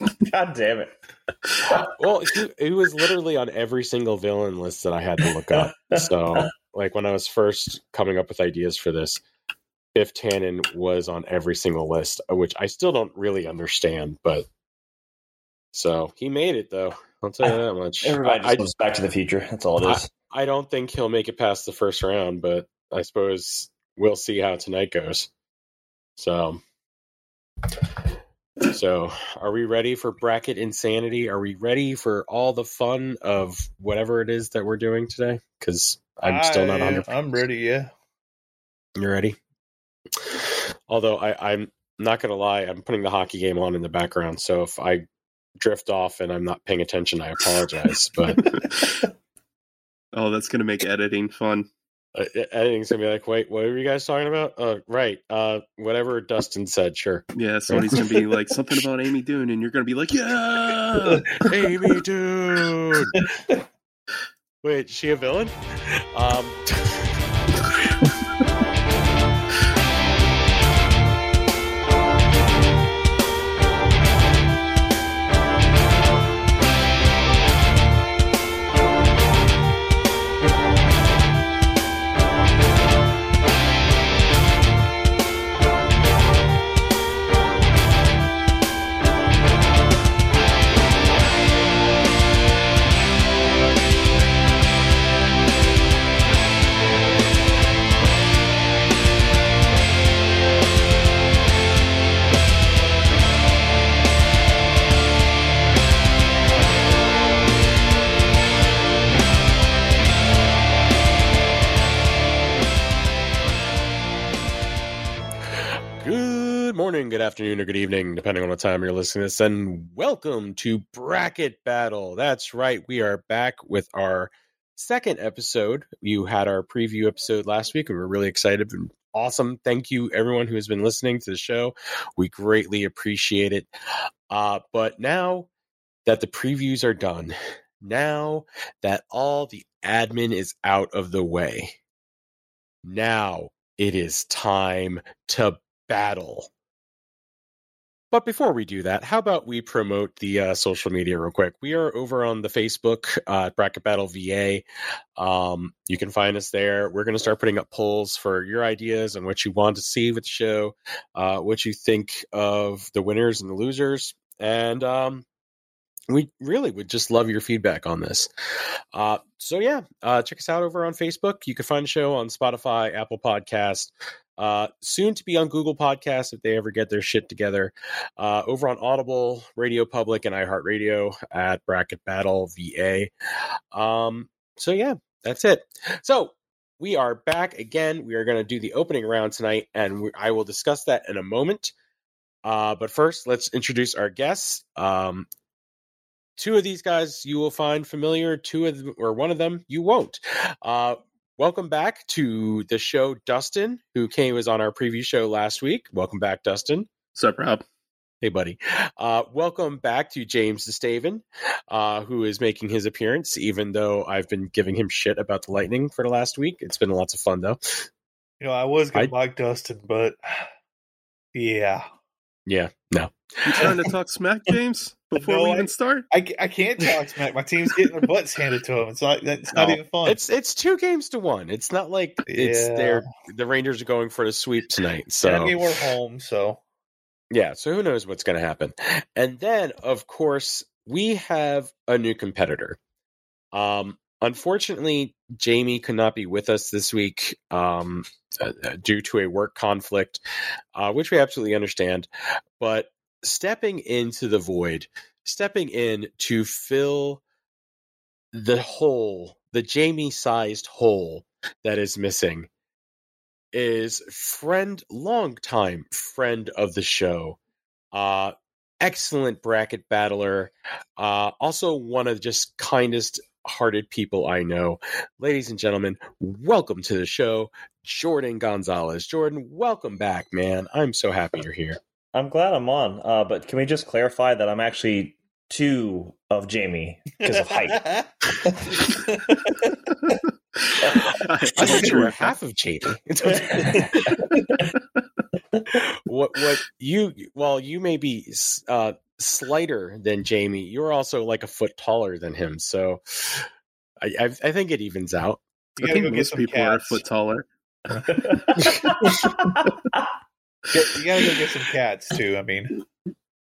God damn it. well, he, he was literally on every single villain list that I had to look up. So, like when I was first coming up with ideas for this, Biff Tannen was on every single list, which I still don't really understand. But so he made it, though. I'll tell you that much. Everybody I, just loves Back to the Future. That's all it is. I don't think he'll make it past the first round, but I suppose we'll see how tonight goes. So, so are we ready for bracket insanity? Are we ready for all the fun of whatever it is that we're doing today? Because I'm still not I- 100. I'm ready. Yeah. you're ready? Although I, I'm not gonna lie, I'm putting the hockey game on in the background, so if I drift off and I'm not paying attention, I apologize. But oh, that's gonna make editing fun. Uh, editing's gonna be like, wait, what were you guys talking about? Uh, right, uh, whatever Dustin said, sure. Yeah, somebody's gonna be like something about Amy Dunne, and you're gonna be like, yeah. Amy, dude. Wait, she a villain? Um. Good morning, good afternoon, or good evening, depending on what time you're listening to this, and welcome to Bracket Battle. That's right, we are back with our second episode. You had our preview episode last week, and we're really excited and awesome. Thank you, everyone who has been listening to the show. We greatly appreciate it. Uh, but now that the previews are done, now that all the admin is out of the way, now it is time to battle. But before we do that, how about we promote the uh, social media real quick? We are over on the Facebook, uh, Bracket Battle VA. Um, you can find us there. We're going to start putting up polls for your ideas and what you want to see with the show, uh, what you think of the winners and the losers. And um, we really would just love your feedback on this. Uh, so yeah, uh, check us out over on Facebook. You can find the show on Spotify, Apple Podcast, uh, soon to be on Google Podcasts if they ever get their shit together. Uh, over on Audible, Radio Public, and iHeartRadio at Bracket Battle VA. Um, so yeah, that's it. So we are back again. We are going to do the opening round tonight, and we, I will discuss that in a moment. Uh, but first, let's introduce our guests. Um, two of these guys you will find familiar. Two of them, or one of them you won't. Uh, welcome back to the show, Dustin, who came was on our preview show last week. Welcome back, Dustin. What's up, Rob? Hey, buddy. Uh, welcome back to James DeStaven, uh, who is making his appearance, even though I've been giving him shit about the Lightning for the last week. It's been lots of fun, though. You know, I was gonna I- like Dustin, but yeah, Yeah, no. You trying to talk smack, James? Before No, we I- even start? I, I can't talk smack. My team's getting their butts handed to them. It's not it's not even fun. It's it's two games to one. It's not like it's Yeah. they're the Rangers are going for the sweep tonight. And So I mean, we're home, so Yeah, so who knows what's going to happen. And then, of course, we have a new competitor. Um, unfortunately, Jamie could not be with us this week um, uh, uh, due to a work conflict, uh, which we absolutely understand. But stepping into the void, stepping in to fill the hole, the Jamie sized hole that is missing is friend, longtime friend of the show, uh, excellent bracket battler, uh, also one of just kindest hearted people I know. Ladies and gentlemen, welcome to the show, Jordan Gonzalez. Jordan, welcome back, man. I'm so happy you're here. I'm glad I'm on. Uh, but can we just clarify that I'm actually two of Jamie because of height? I thought you were half of Jamie. what what you well you may be uh slighter than Jamie, you're also like a foot taller than him. So I, I, I think it evens out. You I think go most some people are a foot taller. Get- You gotta go get some cats too. I mean,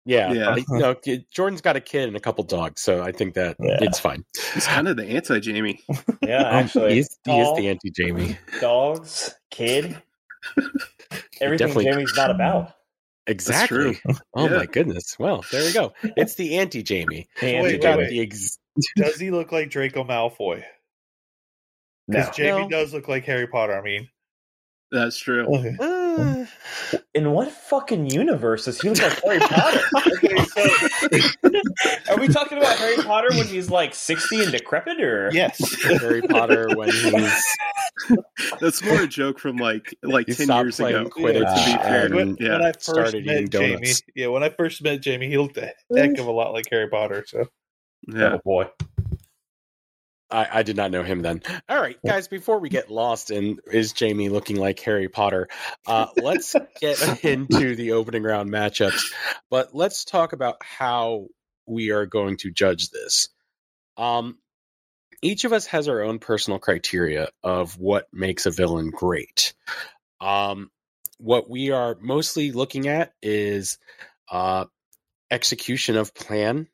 Yeah, Yeah. I- no, kid- Jordan's got a kid and a couple dogs, so I think that Yeah. it's fine. He's kind of the anti Jamie. yeah, oh, actually, he is, he is the anti Jamie. dogs, kid, everything Jamie's not about. Exactly. Oh Yeah. my goodness. Well, there we go. It's the anti Jamie. Wait, got wait. the ex- does he look like Draco Malfoy? Because No. Jamie No. does look like Harry Potter. I mean, That's true. okay. Uh, In what fucking universe does he look like Harry Potter? Okay, so Are we talking about Harry Potter when he's like sixty and decrepit, or yes, Harry Potter when he's That's more a joke from like like he ten years ago. Quidditch Yeah. to be fair, and when, yeah, when I first started met Jamie, yeah, when I first met Jamie, he looked a heck of a lot like Harry Potter. So Yeah. oh boy? I, I did not know him then. All right, guys, before we get lost in is Jamie looking like Harry Potter, uh, let's get into the opening round matchups. But let's talk about how we are going to judge this. Um, each of us has our own personal criteria of what makes a villain great. Um, what we are mostly looking at is uh, execution of plan.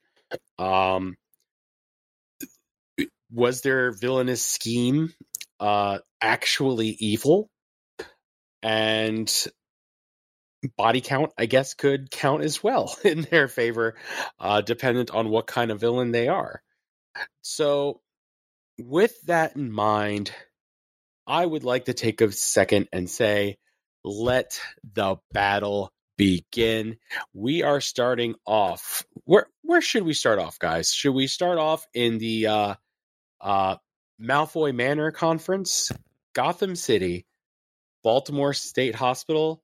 Um, was their villainous scheme uh, actually evil? And body count, I guess, could count as well in their favor, uh, dependent on what kind of villain they are. So, with that in mind, I would like to take a second and say, let the battle begin. We are starting off. Where where should we start off, guys? Should we start off in the uh, uh, Malfoy Manor conference, Gotham City, Baltimore State Hospital,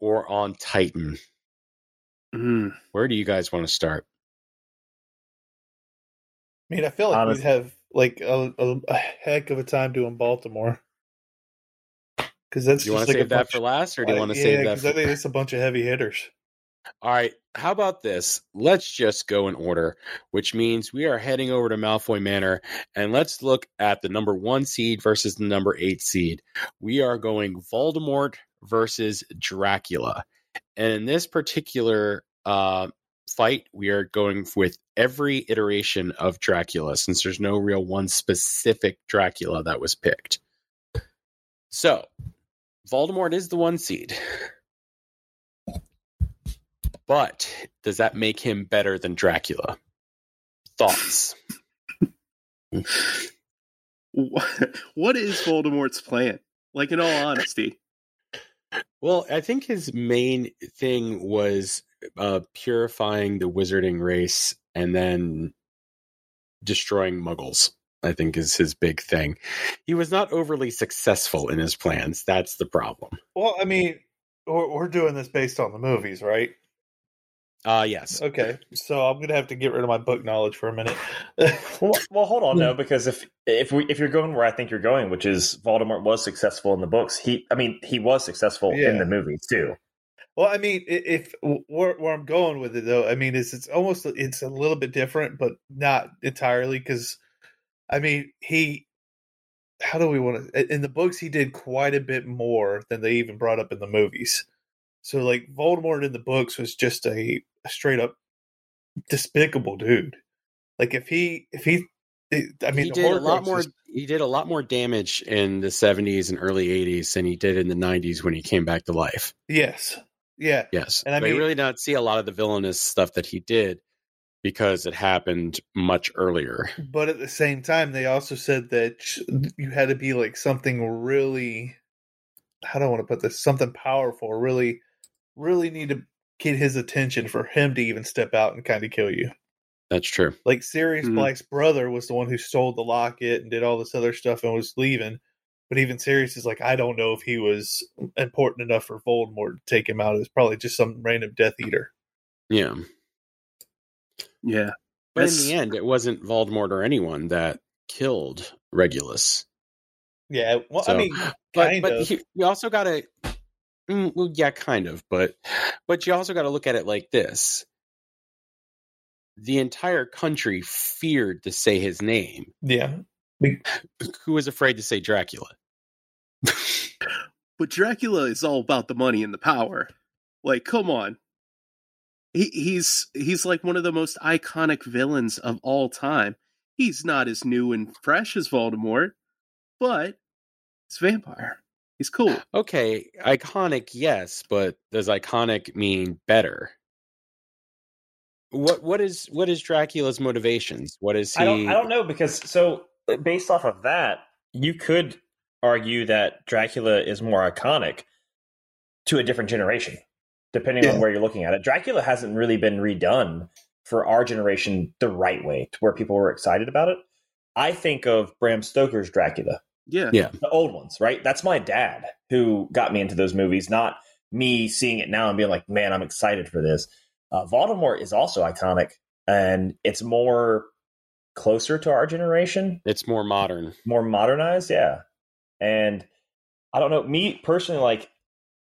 or on Titan? Mm. Where do you guys want to start? I mean, I feel like Honest- we'd have like a, a, a heck of a time doing Baltimore. Because that's Do you want to like save that for last, or do you want to yeah, save that? 'cause I think it's a bunch of heavy hitters. All right. How about this? Let's just go in order, which means we are heading over to Malfoy Manor and let's look at the number one seed versus the number eight seed. We are going Voldemort versus Dracula. And in this particular uh, fight, we are going with every iteration of Dracula since there's no real one specific Dracula that was picked. So, Voldemort is the one seed. But does that make him better than Dracula? Thoughts? What, what is Voldemort's plan? Like in all honesty, Well, I think his main thing was uh, purifying the wizarding race and then destroying muggles. I think is his big thing. He was not overly successful in his plans. That's the problem. Well, I mean, we're, we're doing this based on the movies, right? Uh yes. Okay, so I'm gonna have to get rid of my book knowledge for a minute. Well, well, hold on, no, because if if we if you're going where I think you're going, which is Voldemort was successful in the books, he, I mean, he was successful Yeah. in the movies too. Well, I mean, if where, where I'm going with it, though, I mean, is it's almost it's a little bit different, but not entirely because, I mean, he. How do we want to? In the books, he did quite a bit more than they even brought up in the movies. So, like Voldemort in the books was just a, a straight up despicable dude. Like if he, if he, I mean, he did a lot more. He did a lot more damage in the '70s and early '80s than he did in the '90s when he came back to life. yes, yeah, Yes, And I mean- really not see a lot of the villainous stuff that he did because it happened much earlier. but at the same time they also said that you had to be like something really i want to put this something powerful really really need to get his attention for him to even step out and kind of kill you That's true. like sirius Mhm. black's brother was the one who stole the locket and did all this other stuff and was leaving but even sirius is like i don't know if he was important enough for voldemort to take him out it was probably just some random death eater Yeah, yeah. but in the end, it wasn't Voldemort or anyone that killed Regulus. yeah well So- i mean But kind but of he, you also got to. Mm, well, yeah, kind of, but but you also got to look at it like this: the entire country feared to say his name. Yeah. Who was afraid to say Dracula? But Dracula is all about the money and the power. Like, come on. He, he's he's like one of the most iconic villains of all time. He's not as new and fresh as Voldemort, but he's vampire. He's cool. Okay, iconic, yes, but does iconic mean better? What what is what is Dracula's motivations? What is he? I don't I don't know because so based off of that, you could argue that Dracula is more iconic to a different generation, depending Yeah. on where you're looking at it. Dracula hasn't really been redone for our generation the right way to where people were excited about it. I think of Bram Stoker's Dracula, Yeah. Yeah. the old ones, right? That's my dad who got me into those movies, not me seeing it now and being like, man, I'm excited for this. Uh, Voldemort is also iconic, and it's more closer to our generation It's more modern. more modernized yeah and i don't know me personally like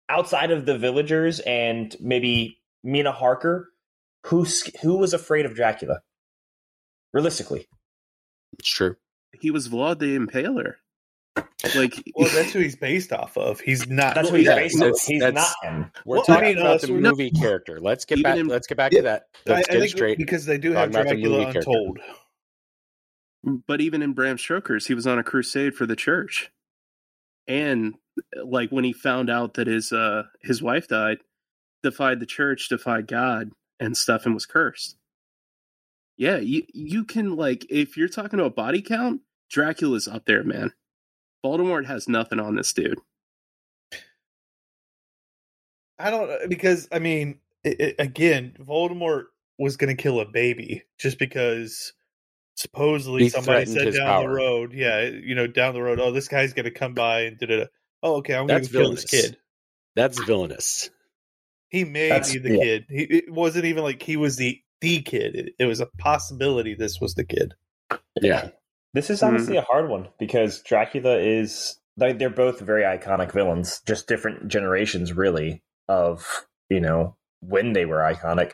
outside of the villagers and maybe mina harker who who was afraid of dracula realistically It's true. He was Vlad the Impaler. Like, Well, that's who he's based off of. He's not. that's what he's yeah, based off. that's- he's that's- not him We're Well, I talking mean, about uh, the so- movie character. Let's get back. in- let's get back Yeah, to that. Let's I get it think straight. because they do have Talking Dracula movie character. Untold. but even in Bram Stoker's, he was on a crusade for the church. And like when he found out that his uh his wife died, defied the church, defied God and stuff and was cursed. Yeah, you you can like if you're talking about body count, Dracula's up there, man. Voldemort has nothing on this dude. I don't because I mean, i i again, Voldemort was going to kill a baby just because supposedly He somebody said his down the road, yeah, you know, down the road, oh, this guy's going to come by and da da da. Oh, okay, I'm going That's to kill this villainous. kid. That's villainous. He may That's- be the yeah. kid. He, it wasn't even like he was the the kid. It, it was a possibility this was the kid. Yeah. this is honestly a hard one because dracula is like they're both very iconic villains just different generations really of you know when they were iconic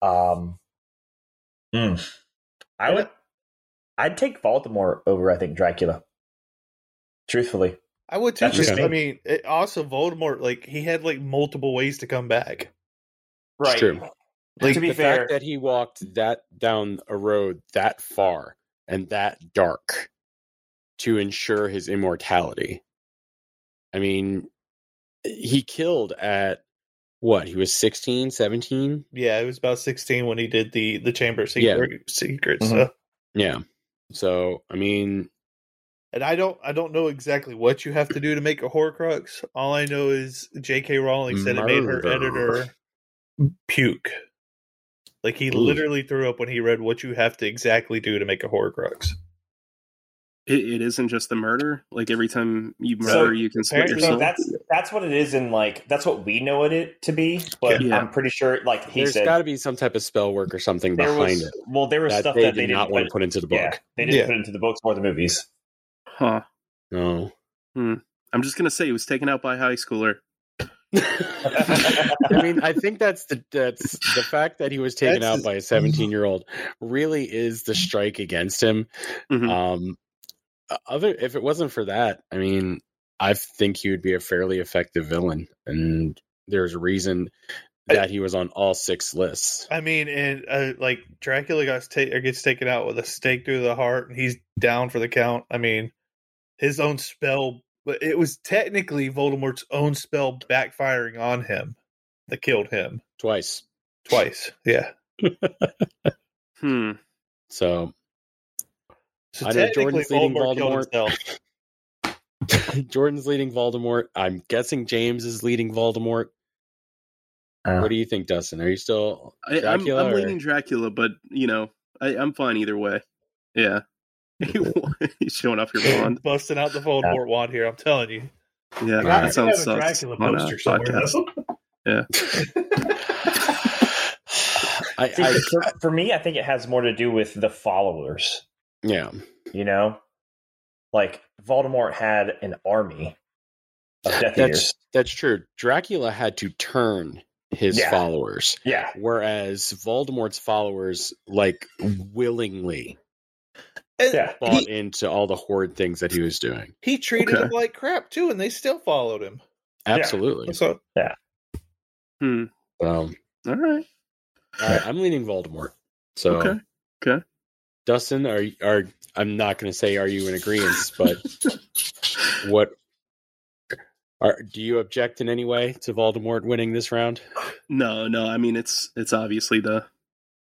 um mm. i would i'd take voldemort over i think dracula truthfully I would too. Just. I mean, it, also Voldemort, like he had like multiple ways to come back. It's true. Like, to be the fair fact that he walked that down a road that far and that dark to ensure his immortality. I mean, he killed at what? He was 16, 17? Yeah, it was about sixteen when he did the the Chamber of Yeah. Secret, Secrets. Mhm. uh, Yeah. So, I mean, and I don't I don't know exactly what you have to do to make a Horcrux. All I know is J.K. Rowling said it made her editor puke. Like he Ooh. literally threw up when he read what you have to exactly do to make a Horcrux. It, it isn't just the murder. Like every time you So, murder, you can split your apparently soul. that's that's what it is in like that's what we know it to be, but Yeah. I'm pretty sure like he there's said got to be some type of spell work or something there behind was it well there was that stuff they that they didn't want to put, put into the book. yeah they didn't Yeah. put into the books or the movies. Huh. No. I'm just gonna say he was taken out by a high schooler. I mean, I think that's the that's the fact that he was taken That's out by a 17 year old really is the strike against him. Mhm. Um, other if it wasn't for that, I mean, I think he would be a fairly effective villain, and there's a reason that he was on all six lists. I mean, and uh, like Dracula got ta- or gets taken out with a stake through the heart, and he's down for the count. I mean, his own spell, but it was technically Voldemort's own spell backfiring on him that killed him Twice. twice. Yeah, Hmm. So so I know Jordan's leading Voldemort Voldemort. Jordan's leading Voldemort. I'm guessing James is leading Voldemort. Uh, What do you think, Dustin? Are you still I, I'm, Dracula? I'm or- leaning Dracula, but you know, I, I'm fine either way. Yeah. He's showing off your blonde. busting out the Voldemort wand here. I'm telling you. Yeah, I that should sounds have a sus Dracula on a poster somewhere. podcast. I, See, I for, for me, I think it has more to do with the followers. Yeah. You know, like Voldemort had an army of Death That's Eaters. that's true. Dracula had to turn his Yeah. followers, Yeah. whereas Voldemort's followers like willingly Yeah. bought he, into all the horrid things that he was doing. he treated Okay. him like crap too, and they still followed him. Absolutely. So yeah. Hmm. Um, All right. I, I'm leaning Voldemort. So Okay. Okay. Dustin, are are I'm not going to say are you in agreement, but what are do you object in any way to Voldemort winning this round? No, no. I mean, it's it's obviously the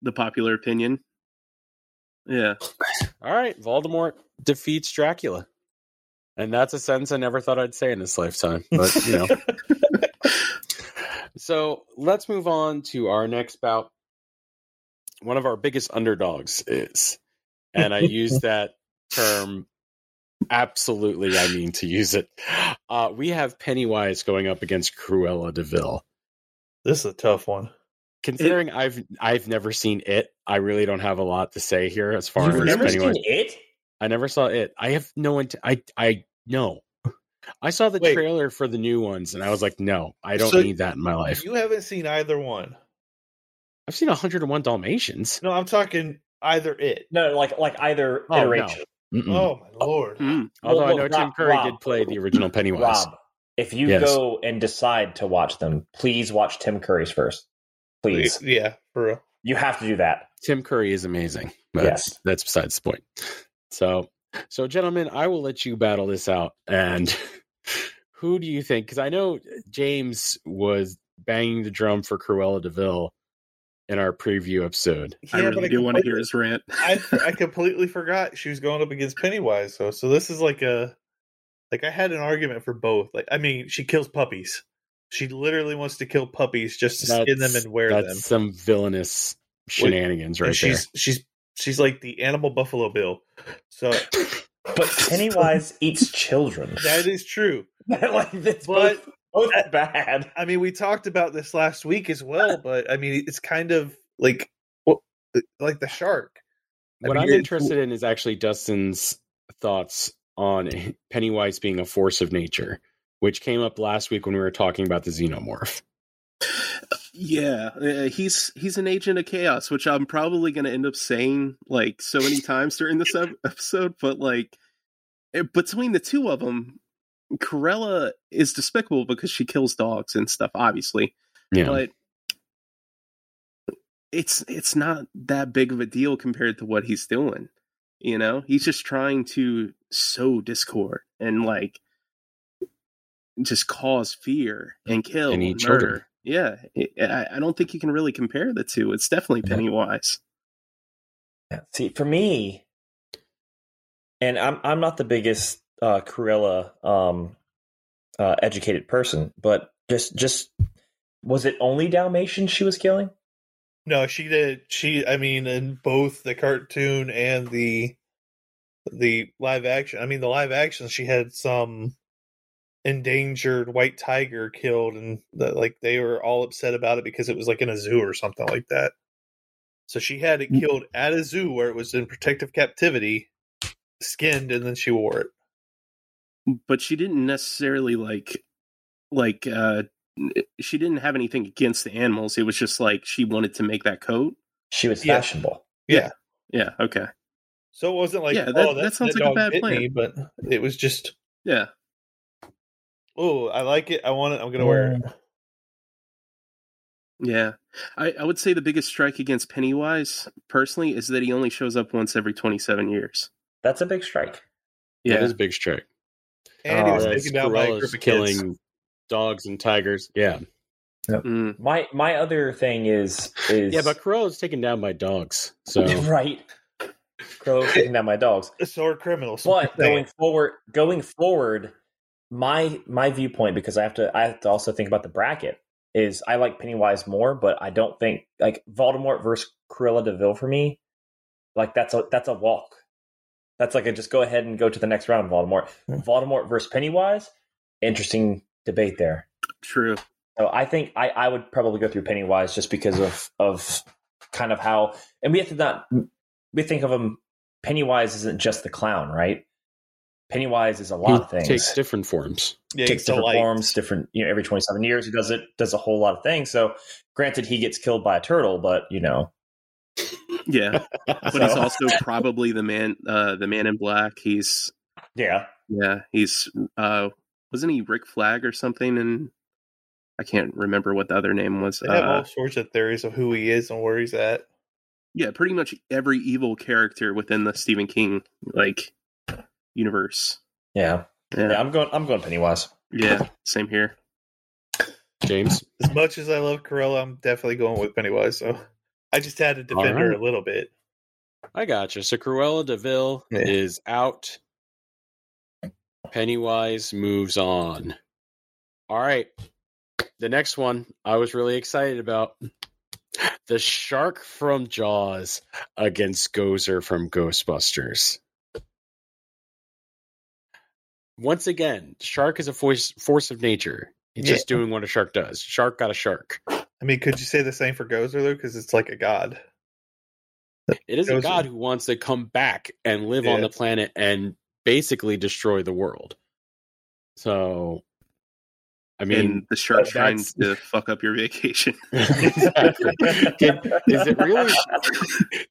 the popular opinion. Yeah. All right, Voldemort defeats Dracula. And that's a sentence I never thought I'd say in this lifetime, but you know. so let's move on to our next bout. One of our biggest underdogs is, and I use that term absolutely, I mean to use it. Uh, we have Pennywise going up against Cruella de Vil. this is a tough one. Considering I've I've never seen it, I really don't have a lot to say here as far You've as never Pennywise. seen it? I never saw it. I have no int- I I no. I saw the Wait. trailer for the new ones and I was like, no, I don't So need that in my life. You haven't seen either one. I've seen 101 Dalmatians. No, I'm talking either it. No, like like either Oh, no. iteration. Mm-mm. Oh my lord! Hmm. Although Well, I know look, Tim Curry Rob. did play the original Pennywise. Rob, if you Yes. go and decide to watch them, please watch Tim Curry's first. Please. Yeah, for real. You have to do that. Tim Curry is amazing. But Yes. that's besides the point. So, so gentlemen, I will let you battle this out. And who do you think? Because I know James was banging the drum for Cruella de Vil in our preview episode. I really but do want to hear his rant. I I completely forgot she was going up against Pennywise. So so this is like a like I had an argument for both. Like I mean, she kills puppies. She literally wants to kill puppies just to skin them and wear That's them. some villainous shenanigans And right she's she's she's like the animal Buffalo Bill. So But Pennywise eats children. that is true. like that's But both, both bad. I mean, we talked about this last week as well. But I mean, it's kind of like like the shark. I What mean, I'm interested in is actually Dustin's thoughts on Pennywise being a force of nature, which came up last week when we were talking about the xenomorph. Yeah, uh, he's he's an agent of chaos, which I'm probably going to end up saying like so many times during this ep- episode. But like eh, between the two of them, Cruella is despicable because she kills dogs and stuff, obviously. Yeah. But it's it's not that big of a deal compared to what he's doing. You know, he's just trying to sow discord and like just cause fear and kill And and, eat children. murder. Yeah, I, I don't think you can really compare the two. It's definitely Yeah. Pennywise. Yeah. See, for me, and I'm I'm not the biggest uh, Cruella um, uh, educated person, but just just was it only Dalmatians she was killing? No, she did. She, I mean, in both the cartoon and the the live action. I mean, the live action, she had some endangered white tiger killed, and the, like they were all upset about it because it was like in a zoo or something like that. So she had it Mm. killed at a zoo where it was in protective captivity, skinned, and then she wore it. But she didn't necessarily like like uh she didn't have anything against the animals. It was just like she wanted to make that coat. She was Yeah. fashionable. Yeah, Yeah, okay. So it wasn't like, Yeah, that- oh, that that, sounds that like a bad bit plan. me, but it was just, Yeah. oh, I like it. I want it. I'm gonna wear it. Yeah. I, I would say the biggest strike against Pennywise, personally, is that he only shows up once every 27 years. That's a big strike. Yeah. is a big strike. And he Oh, was Whereas taken down by a group of killing kids. dogs and tigers. Yeah. Mm. My my other thing is is Yeah, but Cruella's taken down by dogs. So right. Crow taking down my dogs. So are criminals. But going forward, going forward, my my viewpoint because I have to I have to also think about the bracket is I like Pennywise more, but I don't think like Voldemort versus Cruella de Vil for me, like that's a that's a walk. That's like a just go ahead and go to the next round, Voldemort. Hmm. Voldemort versus Pennywise, interesting debate there. True. So I think I, I would probably go through Pennywise just because of of kind of how and we have to not we think of him Pennywise isn't just the clown, right? Pennywise is a lot of things. takes different forms. Yeah, takes different delight. forms, different you know every twenty seven years he does it does a whole lot of things. So granted, he gets killed by a turtle, but you know, Yeah, but So- he's also probably the man, uh, the man in black. He's yeah, yeah, he's uh, wasn't he Rick Flag or something? And I can't remember what the other name was. They have Uh, all sorts of theories of who he is and where he's at. yeah, pretty much every evil character within the Stephen King like universe. yeah, Yeah, yeah. I'm going. I'm going Pennywise. yeah, same here. James, As much as I love Cruella, I'm definitely going with Pennywise. So I just had to defend her a little bit. I got you. So Cruella de Vil Yeah. is out. Pennywise moves on. All right. The next one I was really excited about. The shark from Jaws against Gozer from Ghostbusters. Once again, shark is a force force of nature. It's Yeah. just doing what a shark does. Shark got a shark. I mean, could you say the same for Gozer though? Because it's like a god. It is a god who wants to come back and live on the planet and basically destroy the world. So, I mean, and the shark trying to fuck up your vacation. exactly. Can- is it really?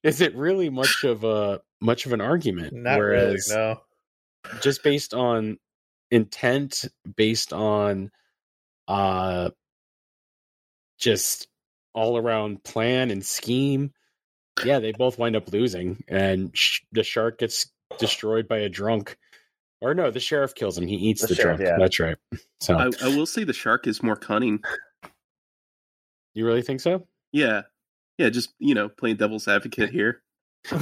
Is it really much of a much of an argument? Not Whereas, really. No. just based on intent, based on uh, just all around plan and scheme, yeah, they both wind up losing, and sh- the shark gets destroyed by a drunk. Or no, the sheriff kills him. He eats The the, sheriff, drunk. yeah. That's right. So I, I will say the shark is more cunning. you really think so? Yeah, yeah, just you know, playing devil's advocate here.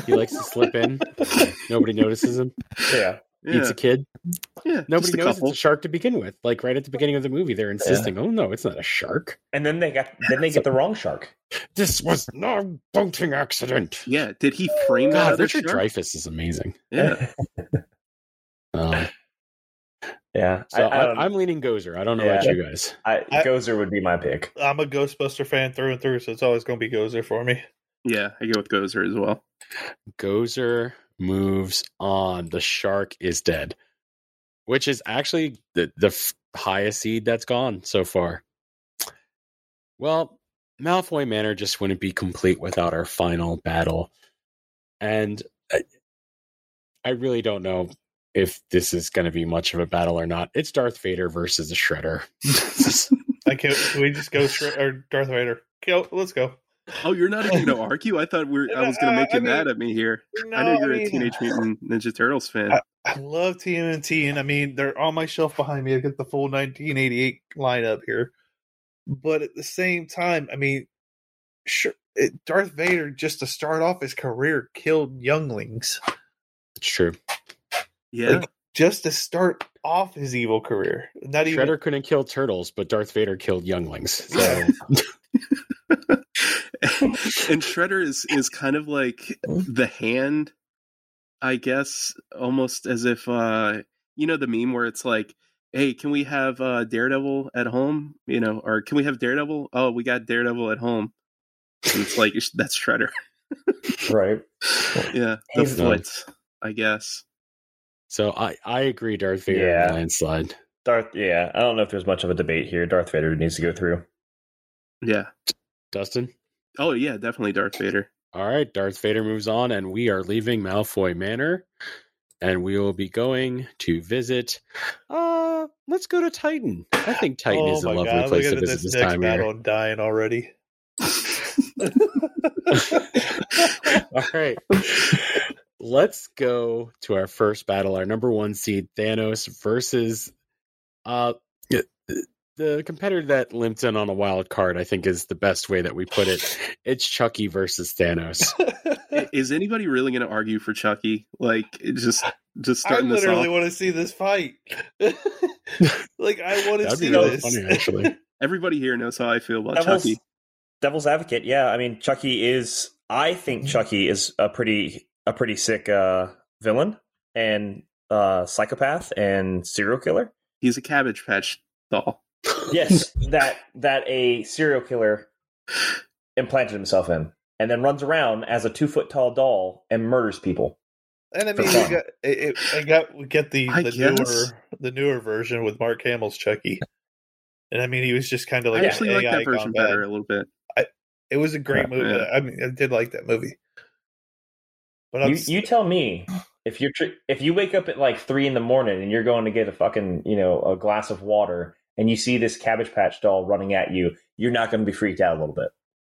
He likes to slip in. Nobody notices him. yeah, Yeah, Eats a kid. yeah. Nobody knows couple. it's a shark to begin with. Like right at the beginning of the movie, they're insisting, "Oh no, it's not a shark. and then they got then they get the wrong shark. This was no boating accident." Yeah, did he frame that God, other Richard shark? Dreyfuss is amazing. Yeah, Um, yeah. so I, I, don't- I, am leaning Gozer. I don't know Yeah. about you guys. I, I- Gozer would be my pick. I'm a Ghostbuster fan through and through, so it's always going to be Gozer for me. yeah. I go with Gozer as well. Gozer moves on. The shark is dead, which is actually the the f- highest seed that's gone so far. Well, Malfoy Manor just wouldn't be complete without our final battle, and I, I really don't know if this is going to be much of a battle or not. It's Darth Vader versus the Shredder. I can, can we just go Shre- or Darth Vader? Go, let's go. Oh, you're not even going to argue? I thought we are I was going Uh, to make I you mad mean, at me here. No, I know you're mean, a Teenage Mutant Ninja Turtles fan. I- I love TMNT, and I mean they're on my shelf behind me. I got the full 1988 lineup here, but at the same time, I mean, sure, it, Darth Vader just to start off his career killed younglings. it's true. yeah, Like, just to start off his evil career, not even Shredder couldn't kill turtles, but Darth Vader killed younglings. So and Shredder is is kind of like the hand, I guess, almost as if uh you know the meme where it's like, "Hey, can we have uh Daredevil at home?" You know, or "Can we have Daredevil?" Oh, we got Daredevil at home. And it's like that's Shredder. Right. Yeah, the He's- foot, I guess. So I, I agree, Darth Vader Yeah. landslide. Darth. Yeah, I don't know if there's much of a debate here. Darth Vader needs to go through. Yeah. Dustin? Oh yeah, definitely Darth Vader. All right, Darth Vader moves on, and we are leaving Malfoy Manor, and we will be going to visit. Uh, let's go to Titan. I think Titan oh is a lovely god, place to visit this this next time battle. of I'm dying already. All right, let's go to our first battle. Our number one seed Thanos versus uh the competitor that limped in on a wild card. I think is the best way that we put it. It's Chucky versus Thanos. Is anybody really going to argue for Chucky? Like, just just starting this I literally want to see this fight. like I want to see be really this. funny, actually. Everybody here knows how I feel about Devil's, Chucky. Devil's Advocate. Yeah, I mean Chucky is. I think Chucky is a pretty a pretty sick uh, villain and uh, psychopath and serial killer. He's a Cabbage Patch doll. Yes, that that a serial killer implanted himself in, and then runs around as a two foot tall doll and murders people. And I mean, we got it, it, I got we get the I the guess. newer the newer version with Mark Hamill's Chucky, and I mean, he was just kind of like I actually like that version gone bad. better a little bit. I, It was a great Yeah. movie. Yeah. I mean, I did like that movie. But You, you tell me if you're tr- if you wake up at like three in the morning and you're going to get a fucking you know a glass of water and you see this Cabbage Patch doll running at you, you're not going to be freaked out a little bit.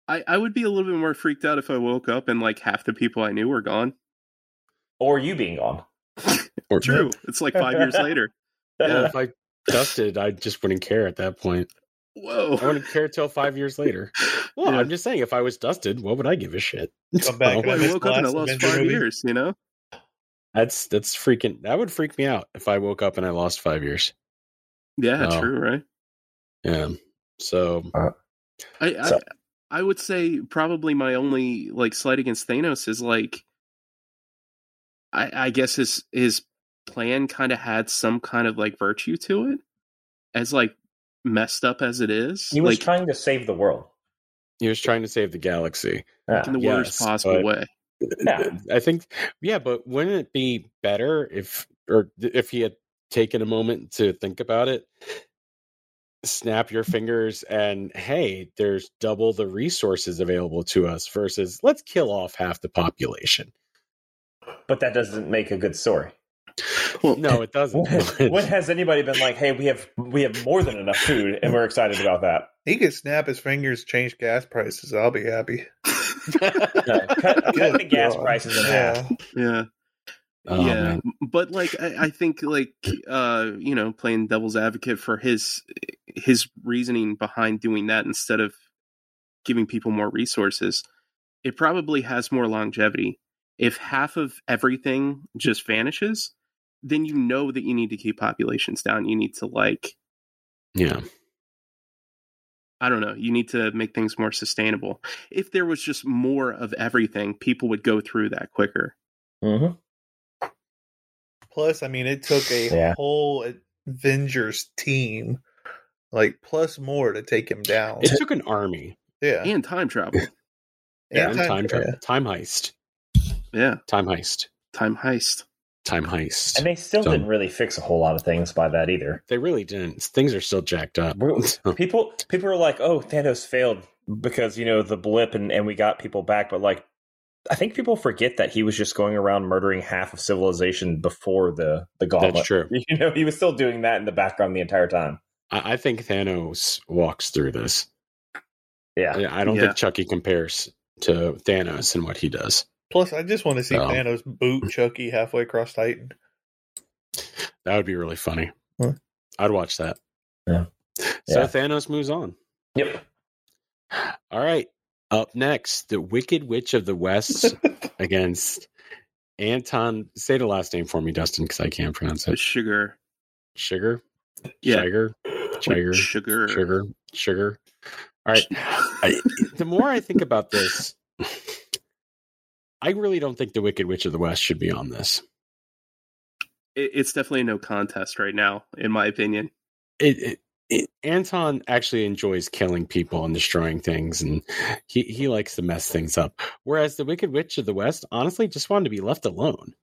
I, I would be a little bit more freaked out if I woke up and like half the people I knew were gone. Or you being gone. Or True. It's like five years later. Well, if I dusted, I just wouldn't care at that point. Whoa. I wouldn't care till five years later. Well, Yeah. I'm just saying, if I was dusted, what would I give a shit? Come back and Well, I woke up and I last lost Avenger five movie. years, you know? That's that's freaking. That would freak me out if I woke up and I lost five years. Yeah, true, right? Yeah. So uh, I, I So- I would say probably my only like slight against Thanos is like I, I guess his his plan kind of had some kind of like virtue to it, as like messed up as it is. He was like trying to save the world. he was trying to save the galaxy. Yeah. in the yes, worst possible but- way. Yeah. I think, yeah, but wouldn't it be better if, or if he had taken a moment to think about it? Snap your fingers and hey, there's double the resources available to us versus let's kill off half the population. But that doesn't make a good story. Well, No, it doesn't. When, when has anybody been like, "Hey, we have we have more than enough food, and we're excited about that"? He could snap his fingers, change gas prices. I'll be happy. No, cut, cut the gas prices in half. Yeah. yeah. Oh, yeah, man. but like I, I think like uh you know playing devil's advocate for his his reasoning behind doing that instead of giving people more resources, it probably has more longevity. If half of everything just vanishes, then you know that you need to keep populations down. You need to like yeah. I don't know, you need to make things more sustainable. If there was just more of everything, people would go through that quicker. hmm Plus, I mean, it took a Yeah. whole Avengers team, like plus more to take him down. It took an army Yeah. And time travel. Yeah, and time time travel. travel, time heist, Yeah, time heist, time heist. time heist. And they still So- didn't really fix a whole lot of things by that either. They really didn't. Things are still jacked up. People people are like, "Oh, Thanos failed because you know the blip, and and we got people back." But like, I think people forget that he was just going around murdering half of civilization before the the gauntlet. That's true. You know, he was still doing that in the background the entire time. I, I think Thanos walks through this. Yeah, I I don't Yeah. think Chucky compares to Thanos and what he does. Plus, I just want to see Oh. Thanos boot Chucky halfway across Titan. That would be really funny. Huh. I'd watch that. Yeah. So Yeah. Thanos moves on. Yep. All right. Up next, the Wicked Witch of the West against Anton. Say the last name for me, Dustin, because I can't pronounce it. Sugar. Sugar? Yeah. Sugar? Sugar? Sugar. Sugar? Sugar? All right. I, the more I think about this, I really don't think the Wicked Witch of the West should be on this. It, it's definitely no contest right now, in my opinion. It, it, it, Anton actually enjoys killing people and destroying things, and he, he likes to mess things up. Whereas the Wicked Witch of the West, honestly, just wanted to be left alone.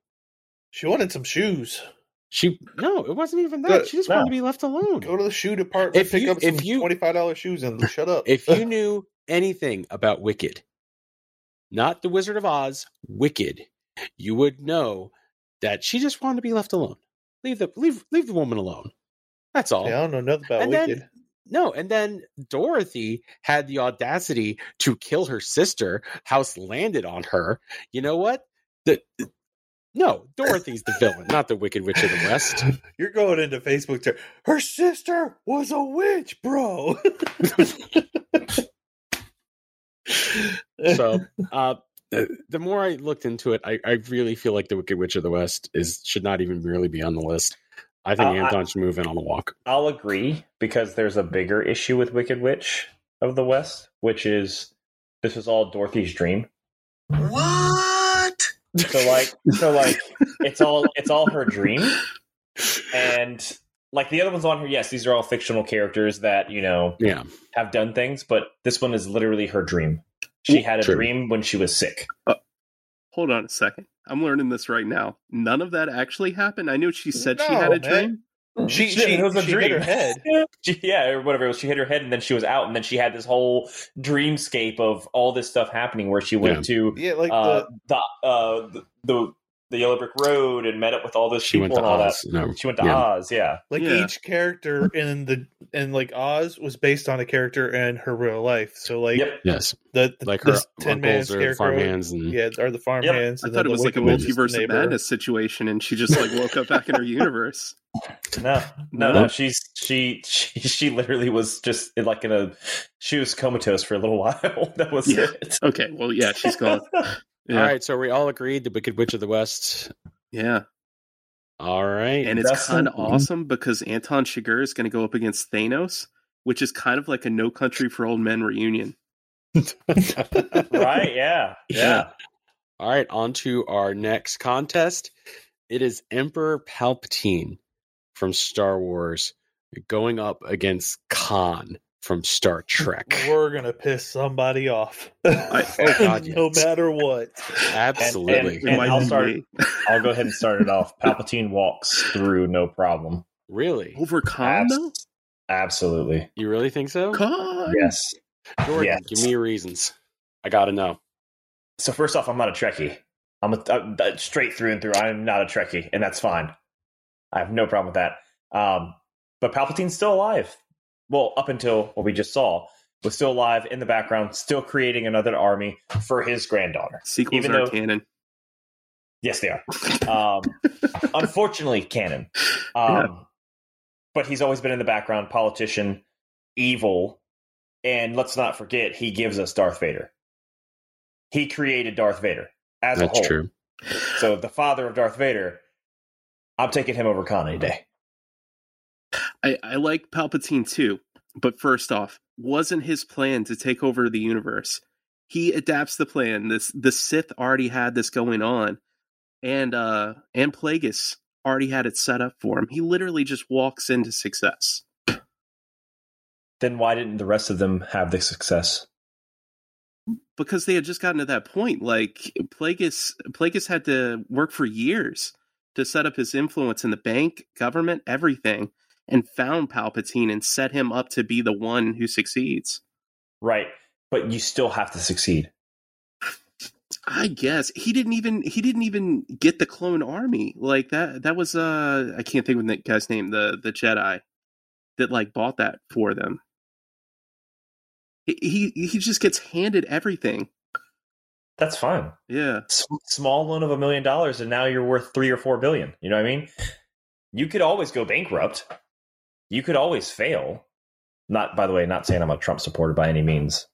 She wanted some shoes. She no, it wasn't even that. She just No. wanted to be left alone. Go to the shoe department, If pick you- up some if you- twenty five dollars shoes, and shut up. If you knew anything about Wicked, not the Wizard of Oz, Wicked, you would know that she just wanted to be left alone. Leave the leave leave the woman alone. That's all. yeah, I don't know nothing about And then- Wicked. No, and then Dorothy had the audacity to kill her sister. House landed on her. You know what? The no, Dorothy's the villain, not the Wicked Witch of the West. You're going into Facebook. To, Her sister was a witch, bro. So, uh, the the more I looked into it, I, I really feel like the Wicked Witch of the West is should not even really be on the list. I think Uh, I- Anton should move in on a walk. I'll agree because there's a bigger issue with Wicked Witch of the West, which is this is all Dorothy's dream. What? So like, so like, it's all it's all her dream, and like the other ones on here, yes, these are all fictional characters that you know Yeah, have done things, but this one is literally her dream. She had a True. dream when she was sick. Hold hold on a second. I'm learning this right now. None of that actually happened. I knew she said she had a man. dream. She Shit, she, it was a she hit dream. her head. She, yeah, or whatever. it was. She hit her head, and then she was out, and then she had this whole dreamscape of all this stuff happening, where she went to Yeah, like uh, the the, uh, the the the Yellow Brick Road and met up with all those She people went to and all Oz. No. that. She went to Yeah. Oz, yeah. like Yeah. each character in the in like Oz was based on a character in her real life. So like Yep. Yes, the, the like her this Tin Man uncles or the farmhands, and yeah, are the farm Yep. hands. I and thought it was like a Wicked Witch multiverse of madness situation, and she just like woke up back in her universe. No, no, No? no. She's she she she literally was just like in a she was comatose for a little while. that was Yeah. it. Okay, well, yeah, she's gone. Yeah, All right, so we all agreed the Wicked Witch of the West. yeah, All right, and it's kind of awesome because Anton Chigurh is going to go up against Thanos, which is kind of like a No Country for Old Men reunion. right? Yeah, yeah. all right. On to our next contest. It is Emperor Palpatine from Star Wars going up against Khan from Star Trek. We're gonna piss somebody off. oh, God, no yes. matter what. Absolutely. And- and might I'll start- me. I'll go ahead and start it off. Palpatine walks through no problem. really? over Khan Abs- Absolutely. You really think so? Khan. Yes. Jordan, Yes. give me your reasons. I got to know. So first off, I'm not a Trekkie. I'm, a, I'm uh, straight through and through. I'm not a Trekkie, and that's fine. I have no problem with that. Um, but Palpatine's still alive. Well, up until what we just saw, was still alive in the background, still creating another army for his granddaughter. Sequels Even are though- canon. Yes, they are. Um, unfortunately, canon. Um, Yeah. But he's always been in the background, politician, evil, and let's not forget he gives us Darth Vader. He created Darth Vader as a That's whole. true. So the father of Darth Vader, I'm taking him over Khan any day. I, I like Palpatine too, but first off, wasn't his plan to take over the universe. He adapts the plan. This the Sith already had this going on, and uh and Plagueis already had it set up for him. He literally just walks into success. Then why didn't the rest of them have the success? because they had just gotten to that point. Like Plagueis, Plagueis had to work for years to set up his influence in the bank, government, everything, and found Palpatine and set him up to be the one who succeeds. Right. But you still have to succeed. I guess he didn't even he didn't even get the clone army like that. That was uh I can't think of the guy's name the the Jedi that like bought that for them. He he, he just gets handed everything. That's fine. Yeah. S- small loan of a million dollars, and now you're worth three or four billion. You know what I mean? You could always go bankrupt. You could always fail. Not, by the way, not saying I'm a Trump supporter by any means.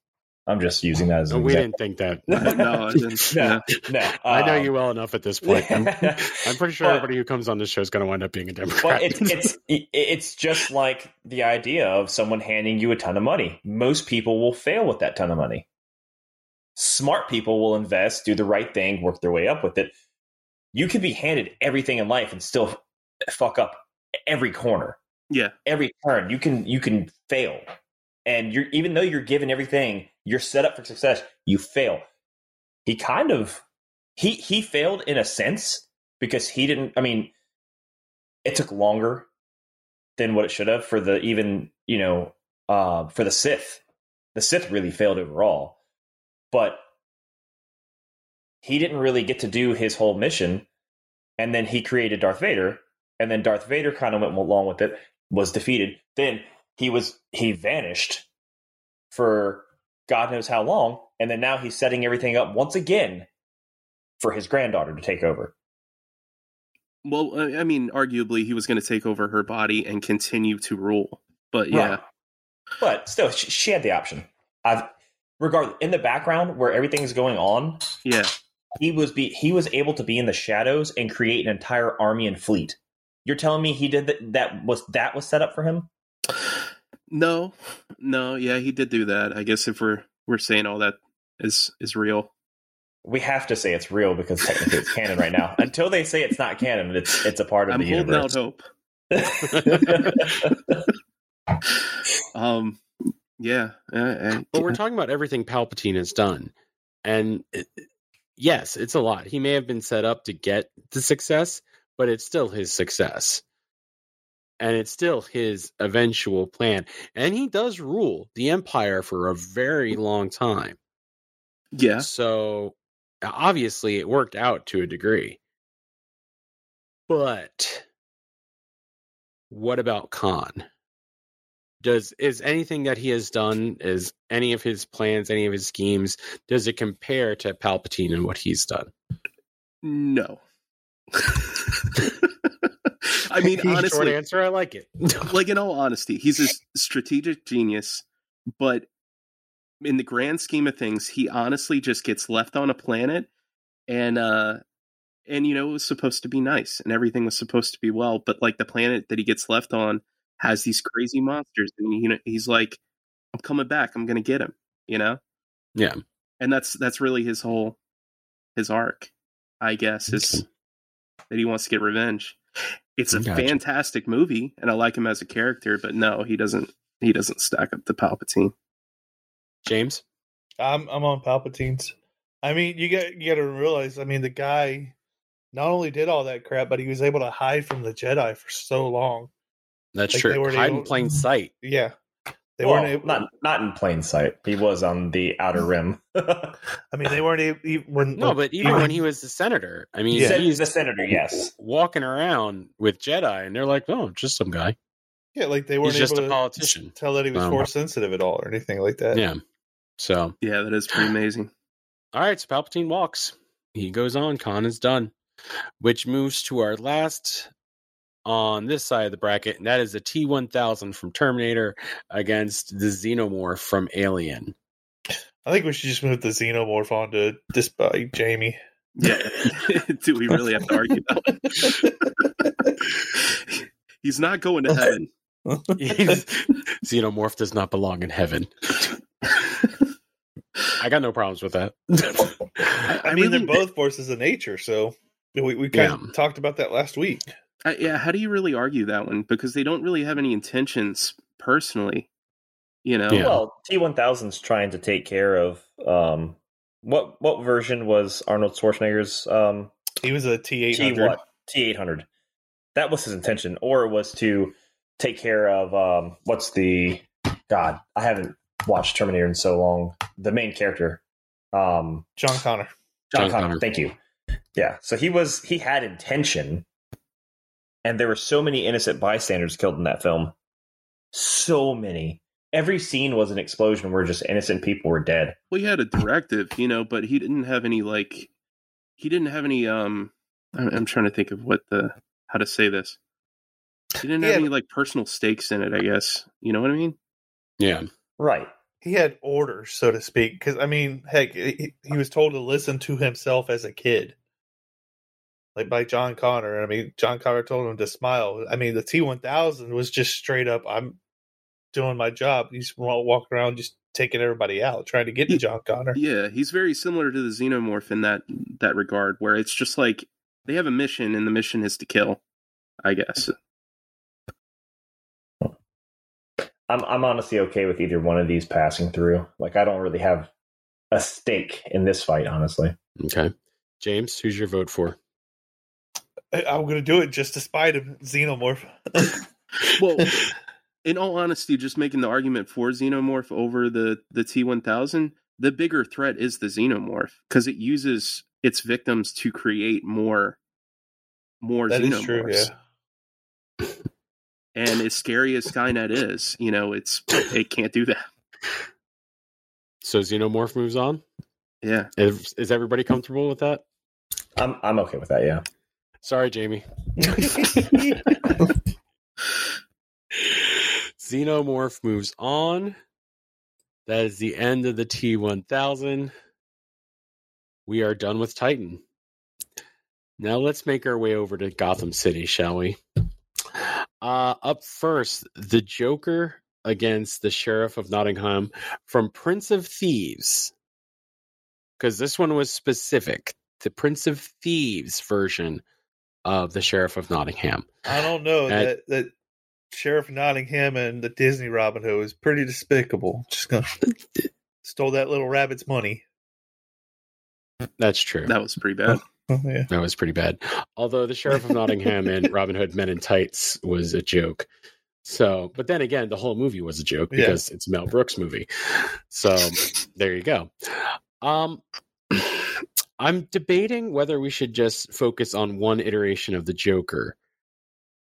I'm just using that as No, an we example. didn't think that. No, I didn't. no, Yeah. no. I know um, you well enough at this point. I'm, I'm pretty sure But- everybody who comes on this show is going to wind up being a Democrat. But it's it's it's just like the idea of someone handing you a ton of money. Most people will fail with that ton of money. Smart people will invest, do the right thing, work their way up with it. You can be handed everything in life and still fuck up every corner, Yeah. every turn. You can you can fail, and you're even though you're given everything, you're set up for success. You fail. He kind of he he failed in a sense because he didn't. I mean, it took longer than what it should have for the even you know uh, for the Sith. The Sith really failed overall, but he didn't really get to do his whole mission. And then he created Darth Vader, and then Darth Vader kind of went along with it, was defeated. Then he was he vanished for God knows how long, and then now he's setting everything up once again for his granddaughter to take over. Well, I mean, arguably, he was going to take over her body and continue to rule. But yeah, Right. But still, she, she had the option. I've regardless in the background where everything's going on, yeah, he was be he was able to be in the shadows and create an entire army and fleet. You're telling me he did that? That was that was set up for him? no, no, yeah, he did do that. I guess if we're we're saying all that is is real. We have to say it's real because technically it's canon right now. Until they say it's not canon, it's it's a part of I'm the holding out universe. hope. Um, yeah, uh, uh, but we're talking about everything Palpatine has done, and it- yes, it's a lot. He may have been set up to get the success, but it's still his success. And it's still his eventual plan. And he does rule the empire for a very long time. Yeah. So obviously it worked out to a degree. But what about Khan? Does is anything that he has done, is any of his plans, any of his schemes, does it compare to Palpatine and what he's done? No. I mean, Short honestly, answer, I like it. like in all honesty, he's a strategic genius, but in the grand scheme of things, he honestly just gets left on a planet and uh and you know it was supposed to be nice and everything was supposed to be well, but like the planet that he gets left on has these crazy monsters and you know he's like I'm coming back, I'm going to get him, you know? Yeah. And that's that's really his whole his arc, I guess, is Okay. That he wants to get revenge. It's a Gotcha. fantastic movie and I like him as a character, but no, he doesn't he doesn't stack up to Palpatine. James? I'm I'm on Palpatine's. I mean, you got you got to realize. I mean, the guy not only did all that crap, but he was able to hide from the Jedi for so long. That's Like, they true. weren't Hide in plain sight. Yeah, they Well, weren't able. not not in plain sight. He was on the outer rim. I mean, they weren't able. even When No, but even when he was the senator, I mean, Yeah. he's the senator, yes. walking around with Jedi, and they're like, "Oh, just some guy." yeah, like they weren't just able a to politician. tell that he was Um, force sensitive at all or anything like that. Yeah. So, Yeah, that is pretty amazing. all right, so Palpatine walks. He goes on. Khan is done, which moves to our last on this side of the bracket, and that is the T one thousand from Terminator against the Xenomorph from Alien. I think we should just move the xenomorph onto this by Jamie. Yeah. Do we really have to argue that? He's not going to heaven. Xenomorph does not belong in heaven. I got no problems with that. I, I mean, really- they're both forces of nature, so we we kind of talked about that last week. I, yeah, how do you really argue that one? Because they don't really have any intentions personally. You know? Yeah. Well, T one thousand's trying to take care of um what what version was Arnold Schwarzenegger's um He was a T eight hundred. T-what? t800 That was his intention, or it was to take care of um what's the God? I haven't watched Terminator in so long. The main character, um, John Connor. John, John Connor. Connor. Thank you. Yeah, so he was he had intention, and there were so many innocent bystanders killed in that film. So many. Every scene was an explosion where just innocent people were dead. Well, he had a directive, you know, but he didn't have any like he didn't have any um I'm, I'm trying to think of what the how to say this. He didn't have Yeah. any like personal stakes in it, I guess. You know what I mean? yeah. Right. He had orders, so to speak. Because I mean, heck, he, he was told to listen to himself as a kid, like by John Connor. I mean, John Connor told him to smile. I mean, the T one thousand was just straight up. I'm doing my job. He's walking around just taking everybody out, trying to get to John Connor. Yeah, he's very similar to the xenomorph in that that regard, where it's just like they have a mission and the mission is to kill. I guess. I'm I'm honestly okay with either one of these passing through. Like I don't really have a stake in this fight, honestly. Okay. James, who's your vote for? I, I'm going to do it just to spite him, Xenomorph. Well, in all honesty, just making the argument for xenomorph over the the T one thousand, the bigger threat is the xenomorph because it uses its victims to create more more that xenomorphs. is true. Yeah. And as scary as Skynet is, you know, it's it can't do that. So Xenomorph moves on. Yeah. Is, is everybody comfortable with that? I'm I'm okay with that. Yeah. Sorry, Jamie. Xenomorph moves on. That is the end of the T1000. We are done with Titan. Now let's make our way over to Gotham City, shall we? Uh, up first, the Joker against the Sheriff of Nottingham from Prince of Thieves. Because this one was specific. The Prince of Thieves version of the Sheriff of Nottingham. I don't know Uh, that that Sheriff Nottingham and the Disney Robin Hood is pretty despicable. Just gonna stole that little rabbit's money. That's true. That was pretty bad. Oh, yeah. That was pretty bad. Although the Sheriff of Nottingham and Robin Hood Men in Tights was a joke. So, but then again, the whole movie was a joke Yeah. because it's a Mel Brooks movie. So there you go. Um, I'm debating whether we should just focus on one iteration of the Joker,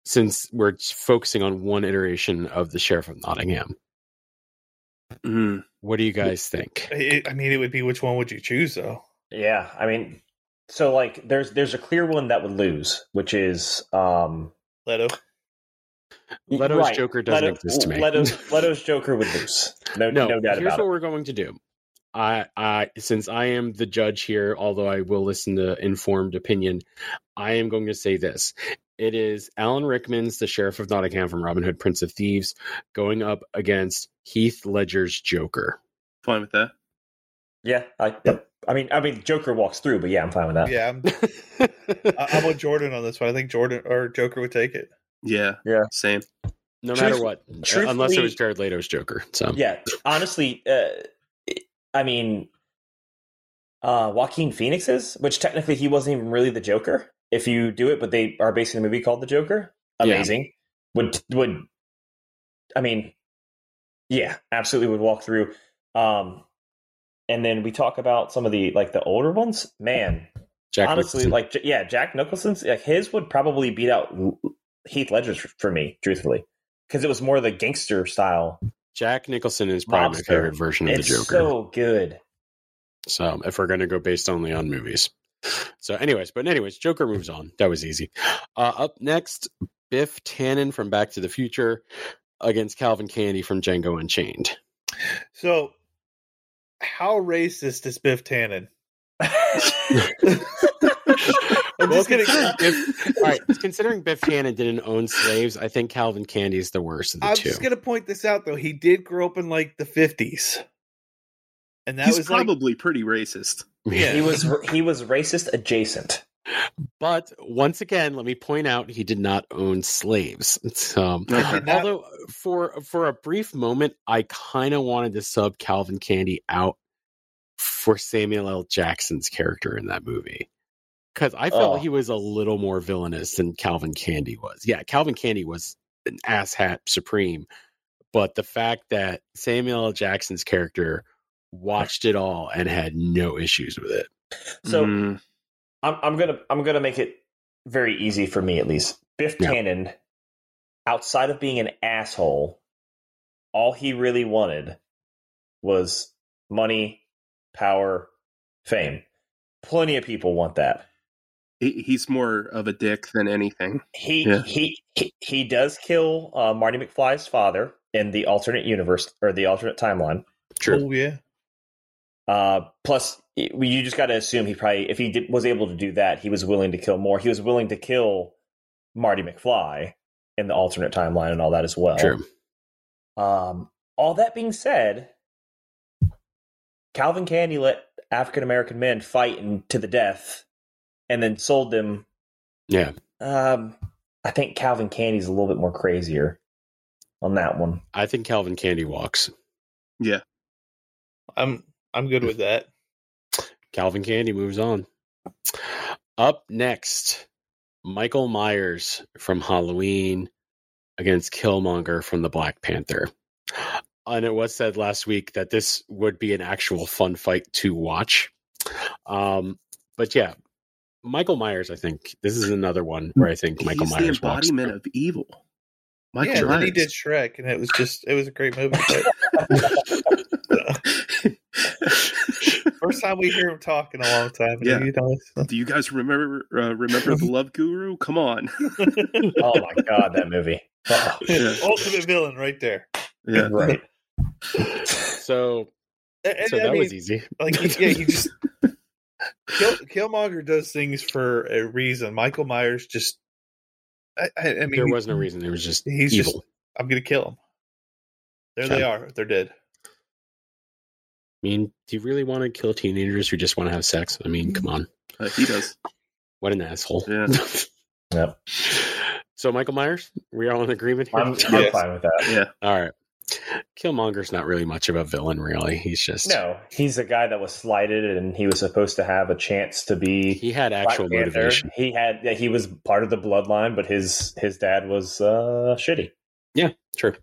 since we're focusing on one iteration of the Sheriff of Nottingham. Mm. What do you guys think? It- I mean, it would be which one would you choose though? Yeah, I mean, so like, there's there's a clear one that would lose, which is um, Leto. Leto's right. Joker doesn't Leto- exist to me. Leto's, Leto's Joker would lose. No, no, no, doubt here's about what it. we're going to do. I, I, since I am the judge here, although I will listen to informed opinion, I am going to say this: it is Alan Rickman's The Sheriff of Nottingham from Robin Hood, Prince of Thieves, going up against Heath Ledger's Joker. Fine with that. Yeah, I, yep. I mean, I mean, Joker walks through, but yeah, I'm fine with that. Yeah, I'm, I- I'm with Jordan on this one. I think Jordan or Joker would take it. Yeah. Yeah. Same. no Truth- matter what, unless it was Jared Leto's Joker. So Yeah, honestly, uh, I mean, uh, Joaquin Phoenix's, which technically he wasn't even really the Joker. If you do it, but they are basing the movie called The Joker. Yeah. Amazing. Would would I mean, yeah, absolutely would walk through. Um, and then we talk about some of the like the older ones. Man, Jack honestly, Nicholson. like yeah, Jack Nicholson's like his would probably beat out Heath Ledger's for, for me, truthfully, because it was more the gangster style. Jack Nicholson is probably Mobster. my favorite version of It's the Joker. so good. So if we're going to go based only on movies. So anyways, but anyways, Joker moves on. That was easy. Uh, up next, Biff Tannen from Back to the Future against Calvin Candie from Django Unchained. So, how racist is Biff Tannen? I'm Well, just gonna. considering Biff- all right, considering Biff Tannen didn't own slaves, I think Calvin Candie is the worst of the I'm two. just gonna point this out though. He did grow up in like the 50s, and that He's was like probably pretty racist. Yeah. He was he was racist adjacent. But once again, let me point out he did not own slaves. So, not- although for for a brief moment, I kind of wanted to sub Calvin Candie out for Samuel L. Jackson's character in that movie because I felt Oh. he was a little more villainous than Calvin Candie was. Yeah, Calvin Candie was an asshat supreme, but the fact that Samuel L. Jackson's character watched it all and had no issues with it. So Mm. I'm I'm gonna I'm gonna make it very easy for me at least. Biff Yeah. Tannen, outside of being an asshole, all he really wanted was money, power, fame. Plenty of people want that. He, he's more of a dick than anything. He Yeah. he, he he does kill uh, Marty McFly's father in the alternate universe or the alternate timeline. True. oh yeah, Uh, plus, you just got to assume he probably, if he did, was able to do that, he was willing to kill more. He was willing to kill Marty McFly in the alternate timeline and all that as well. True. Um, all that being said, Calvin Candie let African American men fight in, to the death, and then sold them. Yeah. Um, I think Calvin Candie's a little bit more crazier on that one. I think Calvin Candie walks. Yeah. I'm I'm good with that. Calvin Candie moves on. Up next, Michael Myers from Halloween against Killmonger from the Black Panther. And it was said last week that this would be an actual fun fight to watch. Um, but yeah, Michael Myers, I think this is another one where I think Michael he's Myers the walks. embodiment of evil. Michael yeah, Myers. he did Shrek, and it was just it was a great movie. But first time we hear him talk in a long time. Yeah. you know, it's- Do you guys remember uh, remember the Love Guru? Come on. Oh my god, that movie! Oh, Yeah. ultimate villain right there. Yeah. right. So, And- and so I that mean, was easy. like he- yeah, he just Kill, Killmonger does things for a reason. Michael Myers just, I, I, I mean, there was no reason. It was just He's evil. just- I'm gonna kill him. There Okay. they are. They're dead. I mean, do you really want to kill teenagers who just want to have sex? I mean, come on. Uh, he does. What an asshole. Yeah. Yep. So, Michael Myers, we all in agreement here? I'm, I'm Yes. fine with that. Yeah. all right. Killmonger's not really much of a villain, really. He's just No, he's a guy that was slighted, and he was supposed to have a chance to be he had actual Panther. motivation. He had yeah, he was part of the bloodline, but his his dad was uh, shitty. Yeah, true.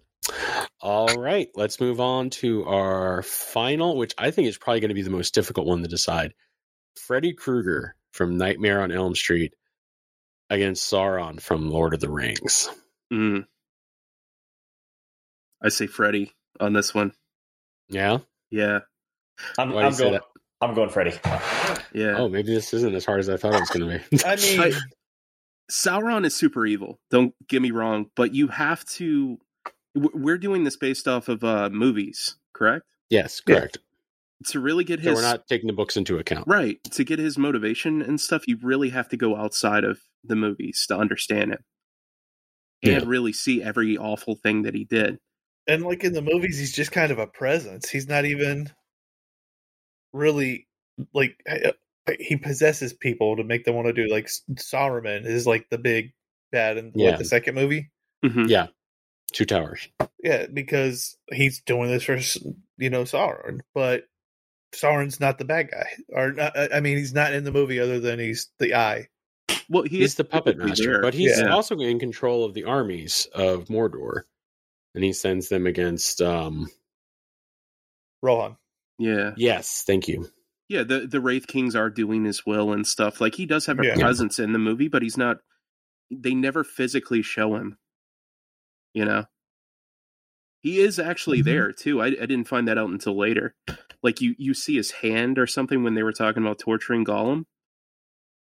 All right, let's move on to our final, which I think is probably going to be the most difficult one to decide. Freddy Krueger from Nightmare on Elm Street against Sauron from Lord of the Rings. Mm. I say Freddy on this one. Yeah. Yeah, I'm, Why do you I'm going. that? I'm going Freddy. yeah. Oh, maybe this isn't as hard as I thought it was going to be. I mean, I- Sauron is super evil. Don't get me wrong, but you have to. We're doing this based off of uh, movies, correct? yes, Yeah. correct. To really get So his we're not taking the books into account. right to get his motivation and stuff, you really have to go outside of the movies to understand him and Yeah. really see every awful thing that he did. And like in the movies, he's just kind of a presence. He's not even really like uh, he possesses people to make them want to do like Saruman is like the big bad in Yeah. what, the second movie. Mhm. Yeah. Two towers. Yeah, because he's doing this for you know Sauron, but Sauron's not the bad guy, or not, I I mean, he's not in the movie other than he's the eye. Well, he he's is the puppet master, there. but he's Yeah. also in control of the armies of Mordor, and he sends them against. um Rohan. yeah, Yes, thank you. yeah. The the Wraith Kings are doing his will and stuff. Like he does have a Yeah. presence in the movie, but he's not. They never physically show him. You know, he is actually Mhm. there too. I, I didn't find that out until later. Like you you see his hand or something when they were talking about torturing Gollum.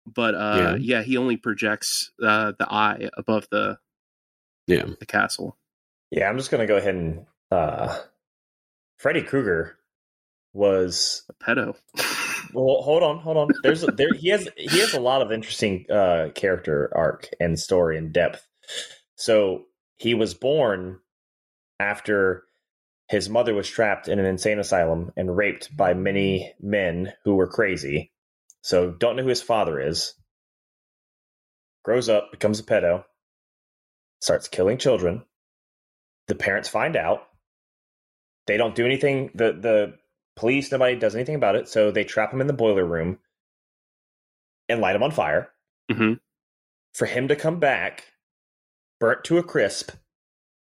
But uh, yeah. he only projects uh, the eye above the Yeah. the castle. Yeah, I'm just gonna go ahead and uh, Freddy Krueger was A pedo. Well, hold on, hold on. There's there he has he has a lot of interesting uh character arc and story and depth. So he was born after his mother was trapped in an insane asylum and raped by many men who were crazy. So don't know who his father is. Grows up, becomes a pedo, starts killing children. The parents find out. They don't do anything. The the police, nobody does anything about it. So they trap him in the boiler room and light him on fire. hmm For him to come back, burnt to a crisp,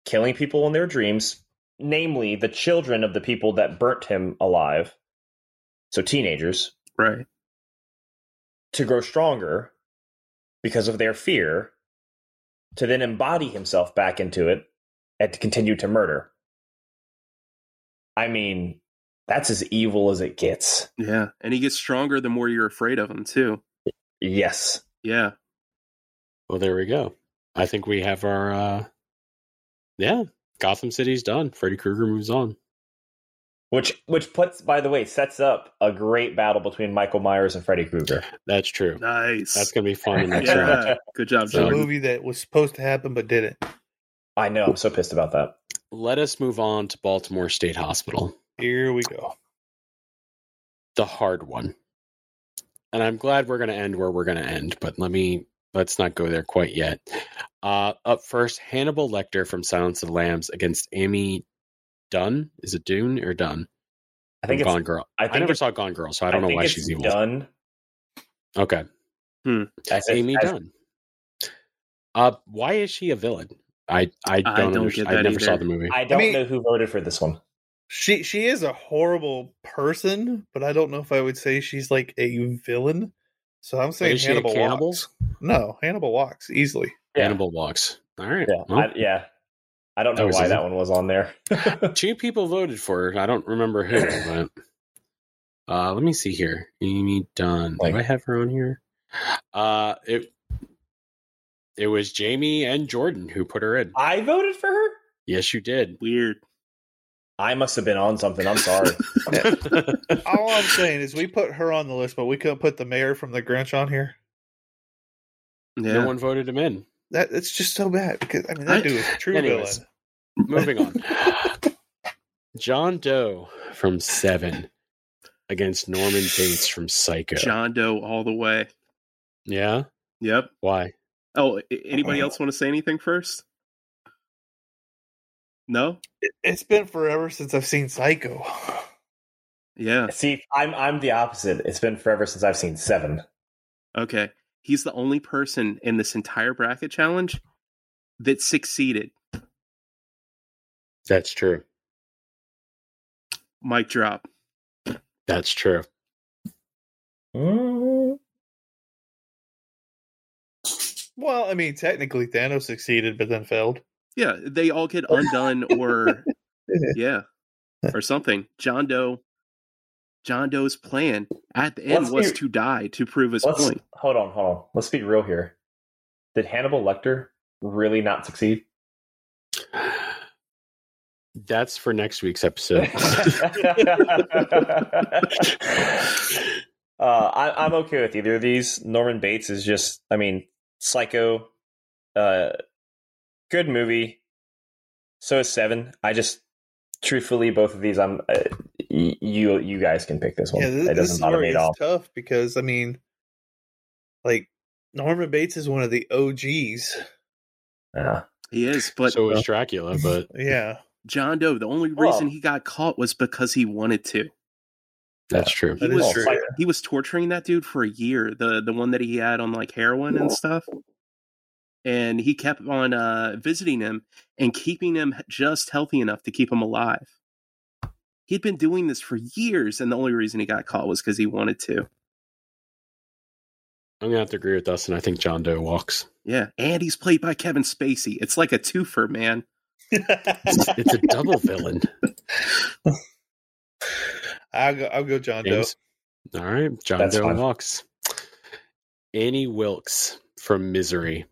killing people in their dreams, namely the children of the people that burnt him alive. So teenagers Right. to grow stronger because of their fear, to then embody himself back into it and to continue to murder. I mean, that's as evil as it gets. Yeah, and he gets stronger the more you're afraid of him too. Yes. Yeah, Well, there we go. I think we have our. uh Yeah, Gotham City's done. Freddy Krueger moves on. Which which puts by the way sets up a great battle between Michael Myers and Freddy Krueger. That's true. nice. That's gonna be fun in the next round. yeah, good job, It's a movie that was supposed to happen but didn't. I know, I'm so pissed about that. Let us move on to Baltimore State Hospital, Here we go. the hard one. And I'm glad we're going to end where we're going to end, but let me let's not go there quite yet. Uh, up first, Hannibal Lecter from Silence of the Lambs against Amy Dunne. Is it Dune or Dunn? I think From it's Gone Girl. I I, never saw Gone Girl, so I don't know why it's she's evil. done. Okay, That's Amy as- Dunn. Uh, why is she a villain? I I don't, don't understand. get I that never saw the movie. I don't mean- know who voted for this one. She she is a horrible person, but I don't know if I would say she's like a villain. So I'm saying is she a Hannibal walks. No, Hannibal walks easily. Yeah. Hannibal walks. All right. Yeah, well, I, yeah. I don't know was why that one was on there. two people voted for her. I don't remember who, but uh, let me see here. Amy Dunne. Like- Do I have her on here? Uh, it it was Jamie and Jordan who put her in. I voted for her. Yes, you did. Weird. I must have been on something. I'm sorry. All I'm saying is we put her on the list, but we couldn't put the mayor from the Grinch on here. Yeah. No one voted him in. That it's just so bad because I mean that I- dude is a true Anyways. villain. Moving on. John Doe from Seven against Norman Bates from Psycho. John Doe all the way. Yeah. Yep. Why? Oh, a- anybody uh-huh. else want to say anything first? No? It, it's been forever since I've seen Psycho. Yeah. See, I'm I'm the opposite. It's been forever since I've seen Seven. Okay. He's the only person in this entire bracket challenge that succeeded. That's true. Mic drop. That's true. Mm-hmm. Well, I mean, technically Thanos succeeded, but then failed. Yeah, they all get undone or yeah, or something. John Doe John Doe's plan at the end Let's was be- to die to prove his point. hold on, hold on. Let's be real here. Did Hannibal Lecter really not succeed? That's for next week's episode. uh, I, I'm okay with either of these. Norman Bates is just, I mean, Psycho, uh, good movie. So is Seven. I just, truthfully, both of these, I'm, uh, you, you guys can pick this one. Yeah, this, it doesn't is bother me at all. tough because I mean, like Norman Bates is one of the OGs. Yeah. He is, but so is Dracula, but Yeah, John Doe, the only Well- reason he got caught was because he wanted to. That's true. He is was- true. Psycho- He was torturing that dude for a year, the the one that he had on like heroin and stuff. And he kept on uh, visiting him and keeping him just healthy enough to keep him alive. He'd been doing this for years, and the only reason he got caught was because he wanted to. I'm gonna have to agree with Dustin. I think John Doe walks. Yeah, and he's played by Kevin Spacey. It's like a twofer, man. It's, it's a double villain. I'll go. I'll go. John Doe. All right, John That's Doe fine. walks. Annie Wilkes from Misery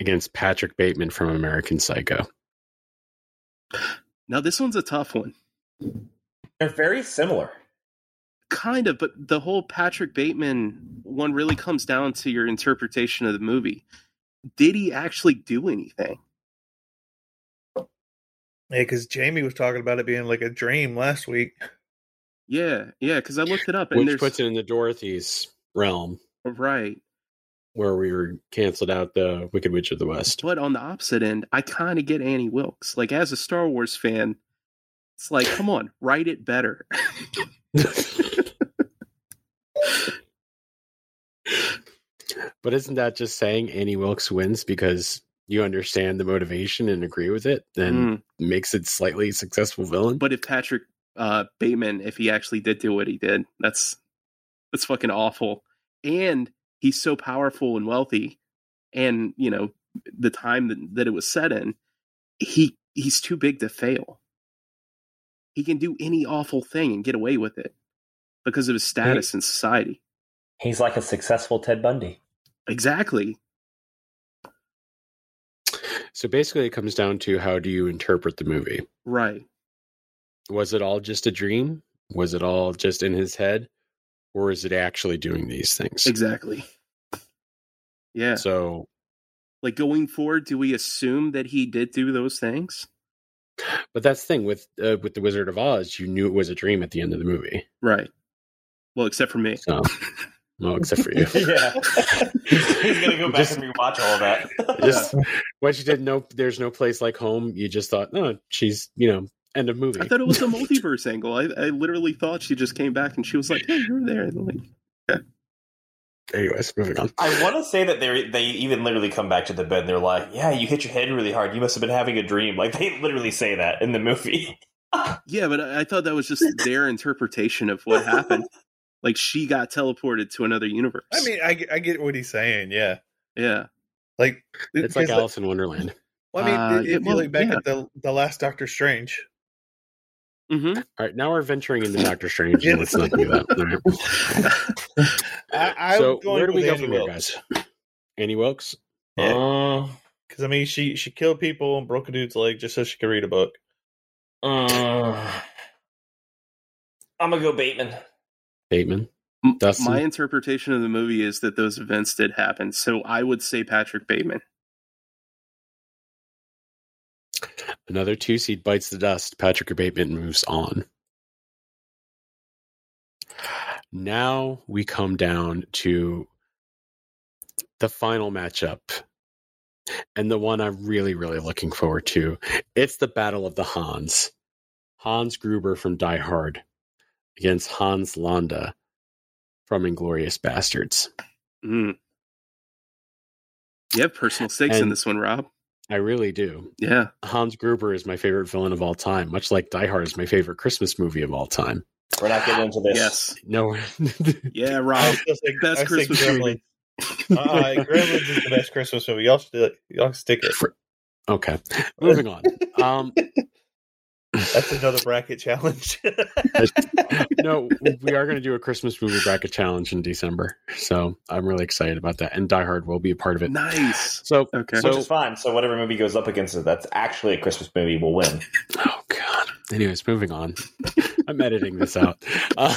against Patrick Bateman from American Psycho. Now this one's a tough one, They're very similar. kind of, but the whole Patrick Bateman one really comes down to your interpretation of the movie. Did he actually do anything? Yeah, because Jamie was talking about it being like a dream last week. Yeah, yeah, because I looked it up and Which there's puts it in the Dorothy's realm right. where we were canceled out the Wicked Witch of the West. But on the opposite end, I kind of get Annie Wilkes. Like as a Star Wars fan, it's like, come on, write it better. but isn't that just saying Annie Wilkes wins because you understand the motivation and agree with it and Mm. makes it slightly successful villain? But if Patrick uh, Bateman, if he actually did do what he did, that's that's fucking awful. And he's so powerful and wealthy, and you know the time that, that it was set in, he he's too big to fail. He can do any awful thing and get away with it because of his status in society. He's like a successful Ted Bundy. Exactly. So basically, it comes down to how do you interpret the movie? Right. Was it all just a dream? Was it all just in his head? Or is it actually doing these things? Exactly. Yeah. So, like going forward, do we assume that he did do those things? but that's the thing with uh, with the Wizard of Oz. You knew it was a dream at the end of the movie. Right. Well, except for me. So, well, except for you. yeah. He's gonna go back Just- and rewatch all of that. Just once you didn't know there's no place like home, you just thought, no, she's you know, end of movie. I thought it was a multiverse angle. I, I literally thought she just came back and she was like, "Hey, you were there." And like, Anyways, moving on. I want to say that they they even literally come back to the bed. and They're like, "Yeah, you hit your head really hard. You must have been having a dream." Like they literally say that in the movie. yeah, but I, I thought that was just their interpretation of what happened. Like she got teleported to another universe. I mean, I, get- I get what he's saying. Yeah, yeah, like It's like because, Alice in Wonderland. Well, I mean, Uh, if yeah, you look back yeah. at the the last Doctor Strange, hmm All right, now we're venturing into Doctor Strange. Yeah. and Let's not do that. All right. I, I'm so going where do we go Annie from here, guys? Annie Wilkes. Yeah. Uh, Because I mean, she she killed people and broke a dude's leg just so she could read a book. uh, I'm gonna go Bateman. Bateman. Dustin? My interpretation of the movie is that those events did happen. So I would say Patrick Bateman. Another two seed bites the dust. Patrick Bateman moves on. Now we come down to the final matchup and the one I'm really, really looking forward to. It's the Battle of the Hans. Hans Gruber from Die Hard against Hans Landa from Inglourious Basterds. Mm. You have personal stakes in this one, Rob. I really do. Yeah. Hans Gruber is my favorite villain of all time, much like Die Hard is my favorite Christmas movie of all time. We're not getting into this. Yes. No, Yeah, I Rob. still Best I say Christmas movie. Gremlins. uh, Gremlins is the best Christmas movie. Y'all stick, y'all stick it. okay. Moving on. Um, That's another bracket challenge. no, we are going to do a Christmas movie bracket challenge in December, so I'm really excited about that. And Die Hard will be a part of it. Nice. So, Okay. so Which is fine. So whatever movie goes up against it, that's actually a Christmas movie will win. Oh God. Anyways, moving on. I'm editing this out. Uh,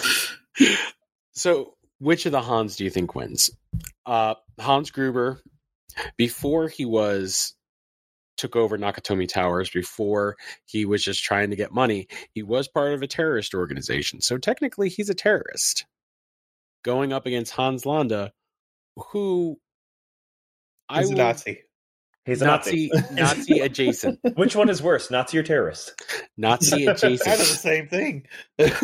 so, which of the Hans do you think wins? Uh, Hans Gruber, before he was took over Nakatomi Towers, before he was just trying to get money, he was part of a terrorist organization. So technically, he's a terrorist. Going up against Hans Landa, who I He's a Nazi. He's a Nazi Nazi. Nazi adjacent, Which one is worse, Nazi or terrorist? Nazi adjacent. kind of the same thing.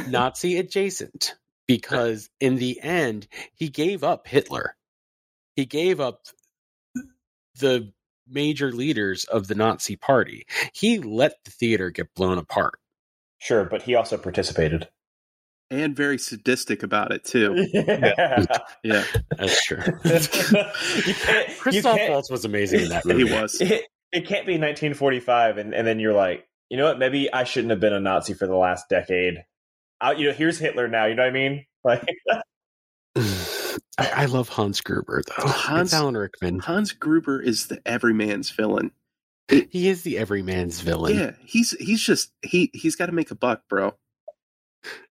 Nazi adjacent because in the end he gave up Hitler. He gave up the major leaders of the Nazi party. He let the theater get blown apart. Sure, but he also participated. And very sadistic about it too. yeah. Yeah, That's true. you can't. Christoph Waltz was amazing in that movie. he was. It, it can't be 1945, and, and then you're like, you know what? Maybe I shouldn't have been a Nazi for the last decade. I, you know, here's Hitler now. You know what I mean? Like, I, I love Hans Gruber though. Oh, Hans- It's Alan Rickman. Hans Gruber is the everyman's villain. He is the everyman's villain. Yeah, he's he's just he he's got to make a buck, bro.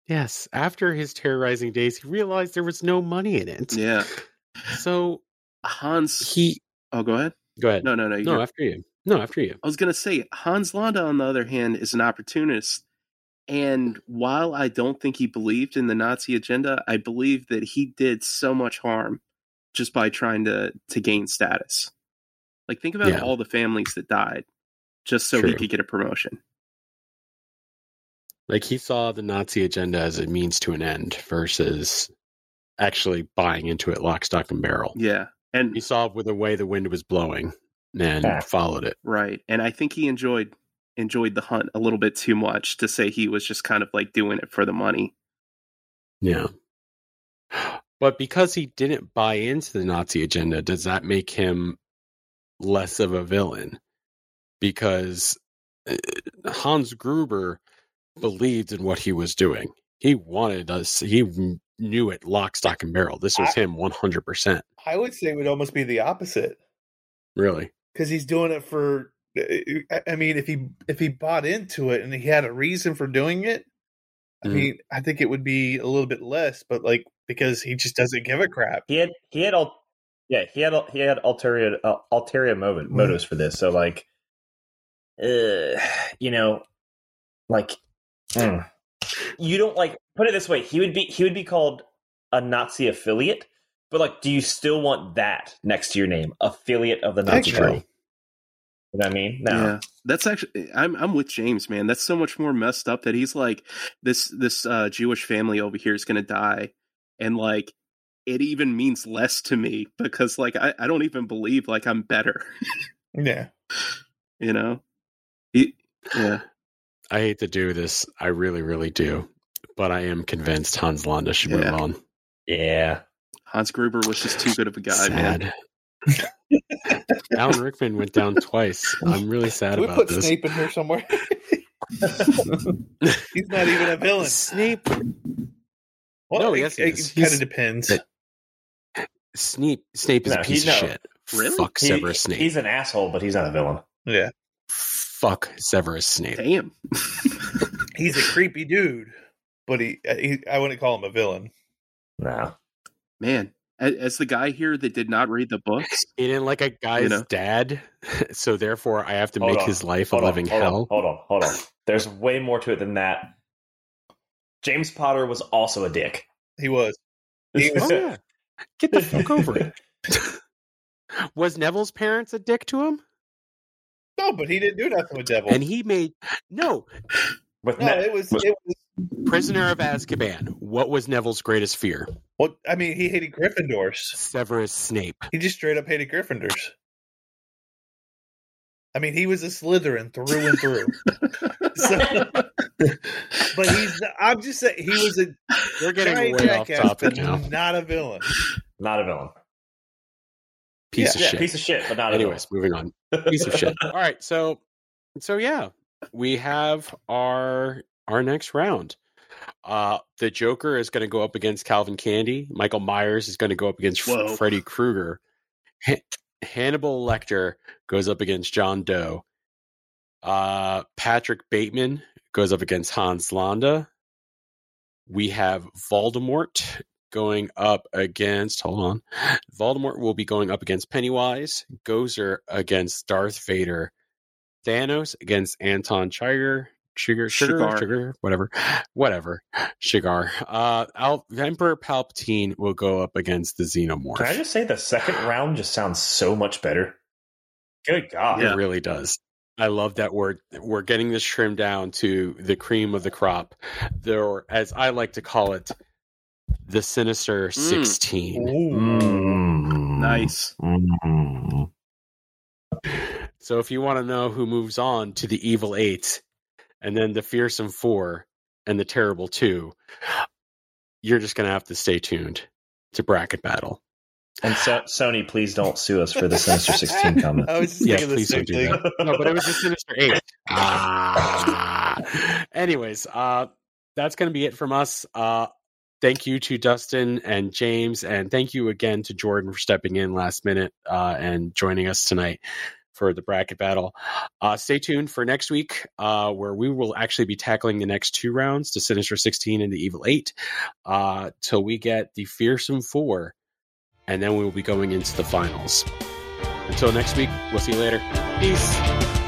Yes. After his terrorizing days, he realized there was no money in it. Yeah, So Hans. he Oh, go ahead. go ahead. No, no, no. no, after you. No, after you. I was gonna say Hans Landa, on the other hand, is an opportunist. And while I don't think he believed in the Nazi agenda, I believe that he did so much harm just by trying to to gain status. Like think about Yeah. all the families that died just so he could get a promotion. Like he saw the Nazi agenda as a means to an end versus actually buying into it lock, stock, and barrel. Yeah. And He saw with the way the wind was blowing and Yeah. followed it. right. And I think he enjoyed enjoyed the hunt a little bit too much to say he was just kind of like doing it for the money. Yeah. But because he didn't buy into the Nazi agenda, does that make him less of a villain? Because uh, Hans Gruber believed in what he was doing. He wanted us, he knew it lock, stock, and barrel. This was I- him 100%. I would say it would almost be the opposite Really. because he's doing it for. I- mean, if he if he bought into it and he had a reason for doing it, I Mhm. mean, I think it would be a little bit less. But like because he just doesn't give a crap. he had he had all yeah he had he had ulterior uh, ulterior motive, motives for this. So like, uh, you know, like, mm. you don't like put it this way. He would be he would be called a Nazi affiliate. But like, do you still want that next to your name, affiliate of the Nazi Party? No. You know what I mean? No. Yeah, that's actually I'm I'm with James, man. That's so much more messed up that he's like this this uh, Jewish family over here is gonna die, and like it even means less to me because like I, I don't even believe like I'm better, Yeah, you know. He, yeah, I hate to do this. I really, really do. But I am convinced Hans Landa should Yeah. move on. Yeah. Hans Gruber was just too good of a guy, man. sad. Alan Rickman went down twice. I'm really sad Can we about put this. Snape in here somewhere. he's not even a villain. Snape. Well, No, it, yes, he it, is. kind of depends. that- Snape. Snape is No, a he- piece no. of shit. Really? Fuck He- Severus Snape. He's an asshole, but he's not a villain. yeah, Fuck Severus Snape. Damn. he's a creepy dude, but he, he I wouldn't call him a villain. No. man, a- as the guy here that did not read the books, He didn't like a guy's know? dad, so therefore I have to Hold make on. his life a Hold on, living hold hell. On, hold on, hold on. There's way more to it than that. James Potter was also a dick. He was. He was- Oh, yeah. Get the fuck over it. Was Neville's parents a dick to him? No, but he didn't do nothing with Devil. And he made no With no, Ne- it was was- it was. Prisoner of Azkaban. What was Neville's greatest fear? Well, I mean, he hated Gryffindors. Severus Snape. He just straight up hated Gryffindors. I mean, he was a Slytherin through and through. so, but he's. I'm just saying he was a We're getting giant way off jackass, topic now. not a villain. not a villain. Piece yeah, of shit. piece of shit, but not Anyways, moving on. Piece of shit. All right, so so yeah, we have our our next round. Uh the Joker is going to go up against Calvin Candie. Michael Myers is going to go up against Whoa. Freddy Krueger. Ha- Hannibal Lecter goes up against John Doe. Uh Patrick Bateman goes up against Hans Landa. We have Voldemort going up against hold on. Voldemort will be going up against Pennywise, Gozer against Darth Vader, Thanos against Anton Chigurh, Sugar, sugar, Shigar. sugar, whatever, whatever, sugar. Uh, Al- Emperor Palpatine will go up against the Xenomorph. Can I just say the second round just sounds so much better? Good God. Yeah. It really does. I love that we're we're getting this trimmed down to the cream of the crop. There, as I like to call it, the sinister sixteen. Mm. Nice. Mm. So if you want to know who moves on to the evil eight, and then the fearsome four, and the terrible two, you're just gonna have to stay tuned to bracket battle. And so, Sony, please don't sue us for the Sinister 16 comment. I was just Yeah, thinking the please same don't do thing. that. No, but it was the sinister eight. Ah. Anyways, uh, that's gonna be it from us. Uh, thank you to Dustin and James, and thank you again to Jordan for stepping in last minute uh, and joining us tonight for the bracket battle. Uh, stay tuned for next week, uh, where we will actually be tackling the next two rounds, the Sinister 16 and the Evil 8, uh, till we get the Fearsome 4, and then we will be going into the finals. Until next week, we'll see you later. Peace.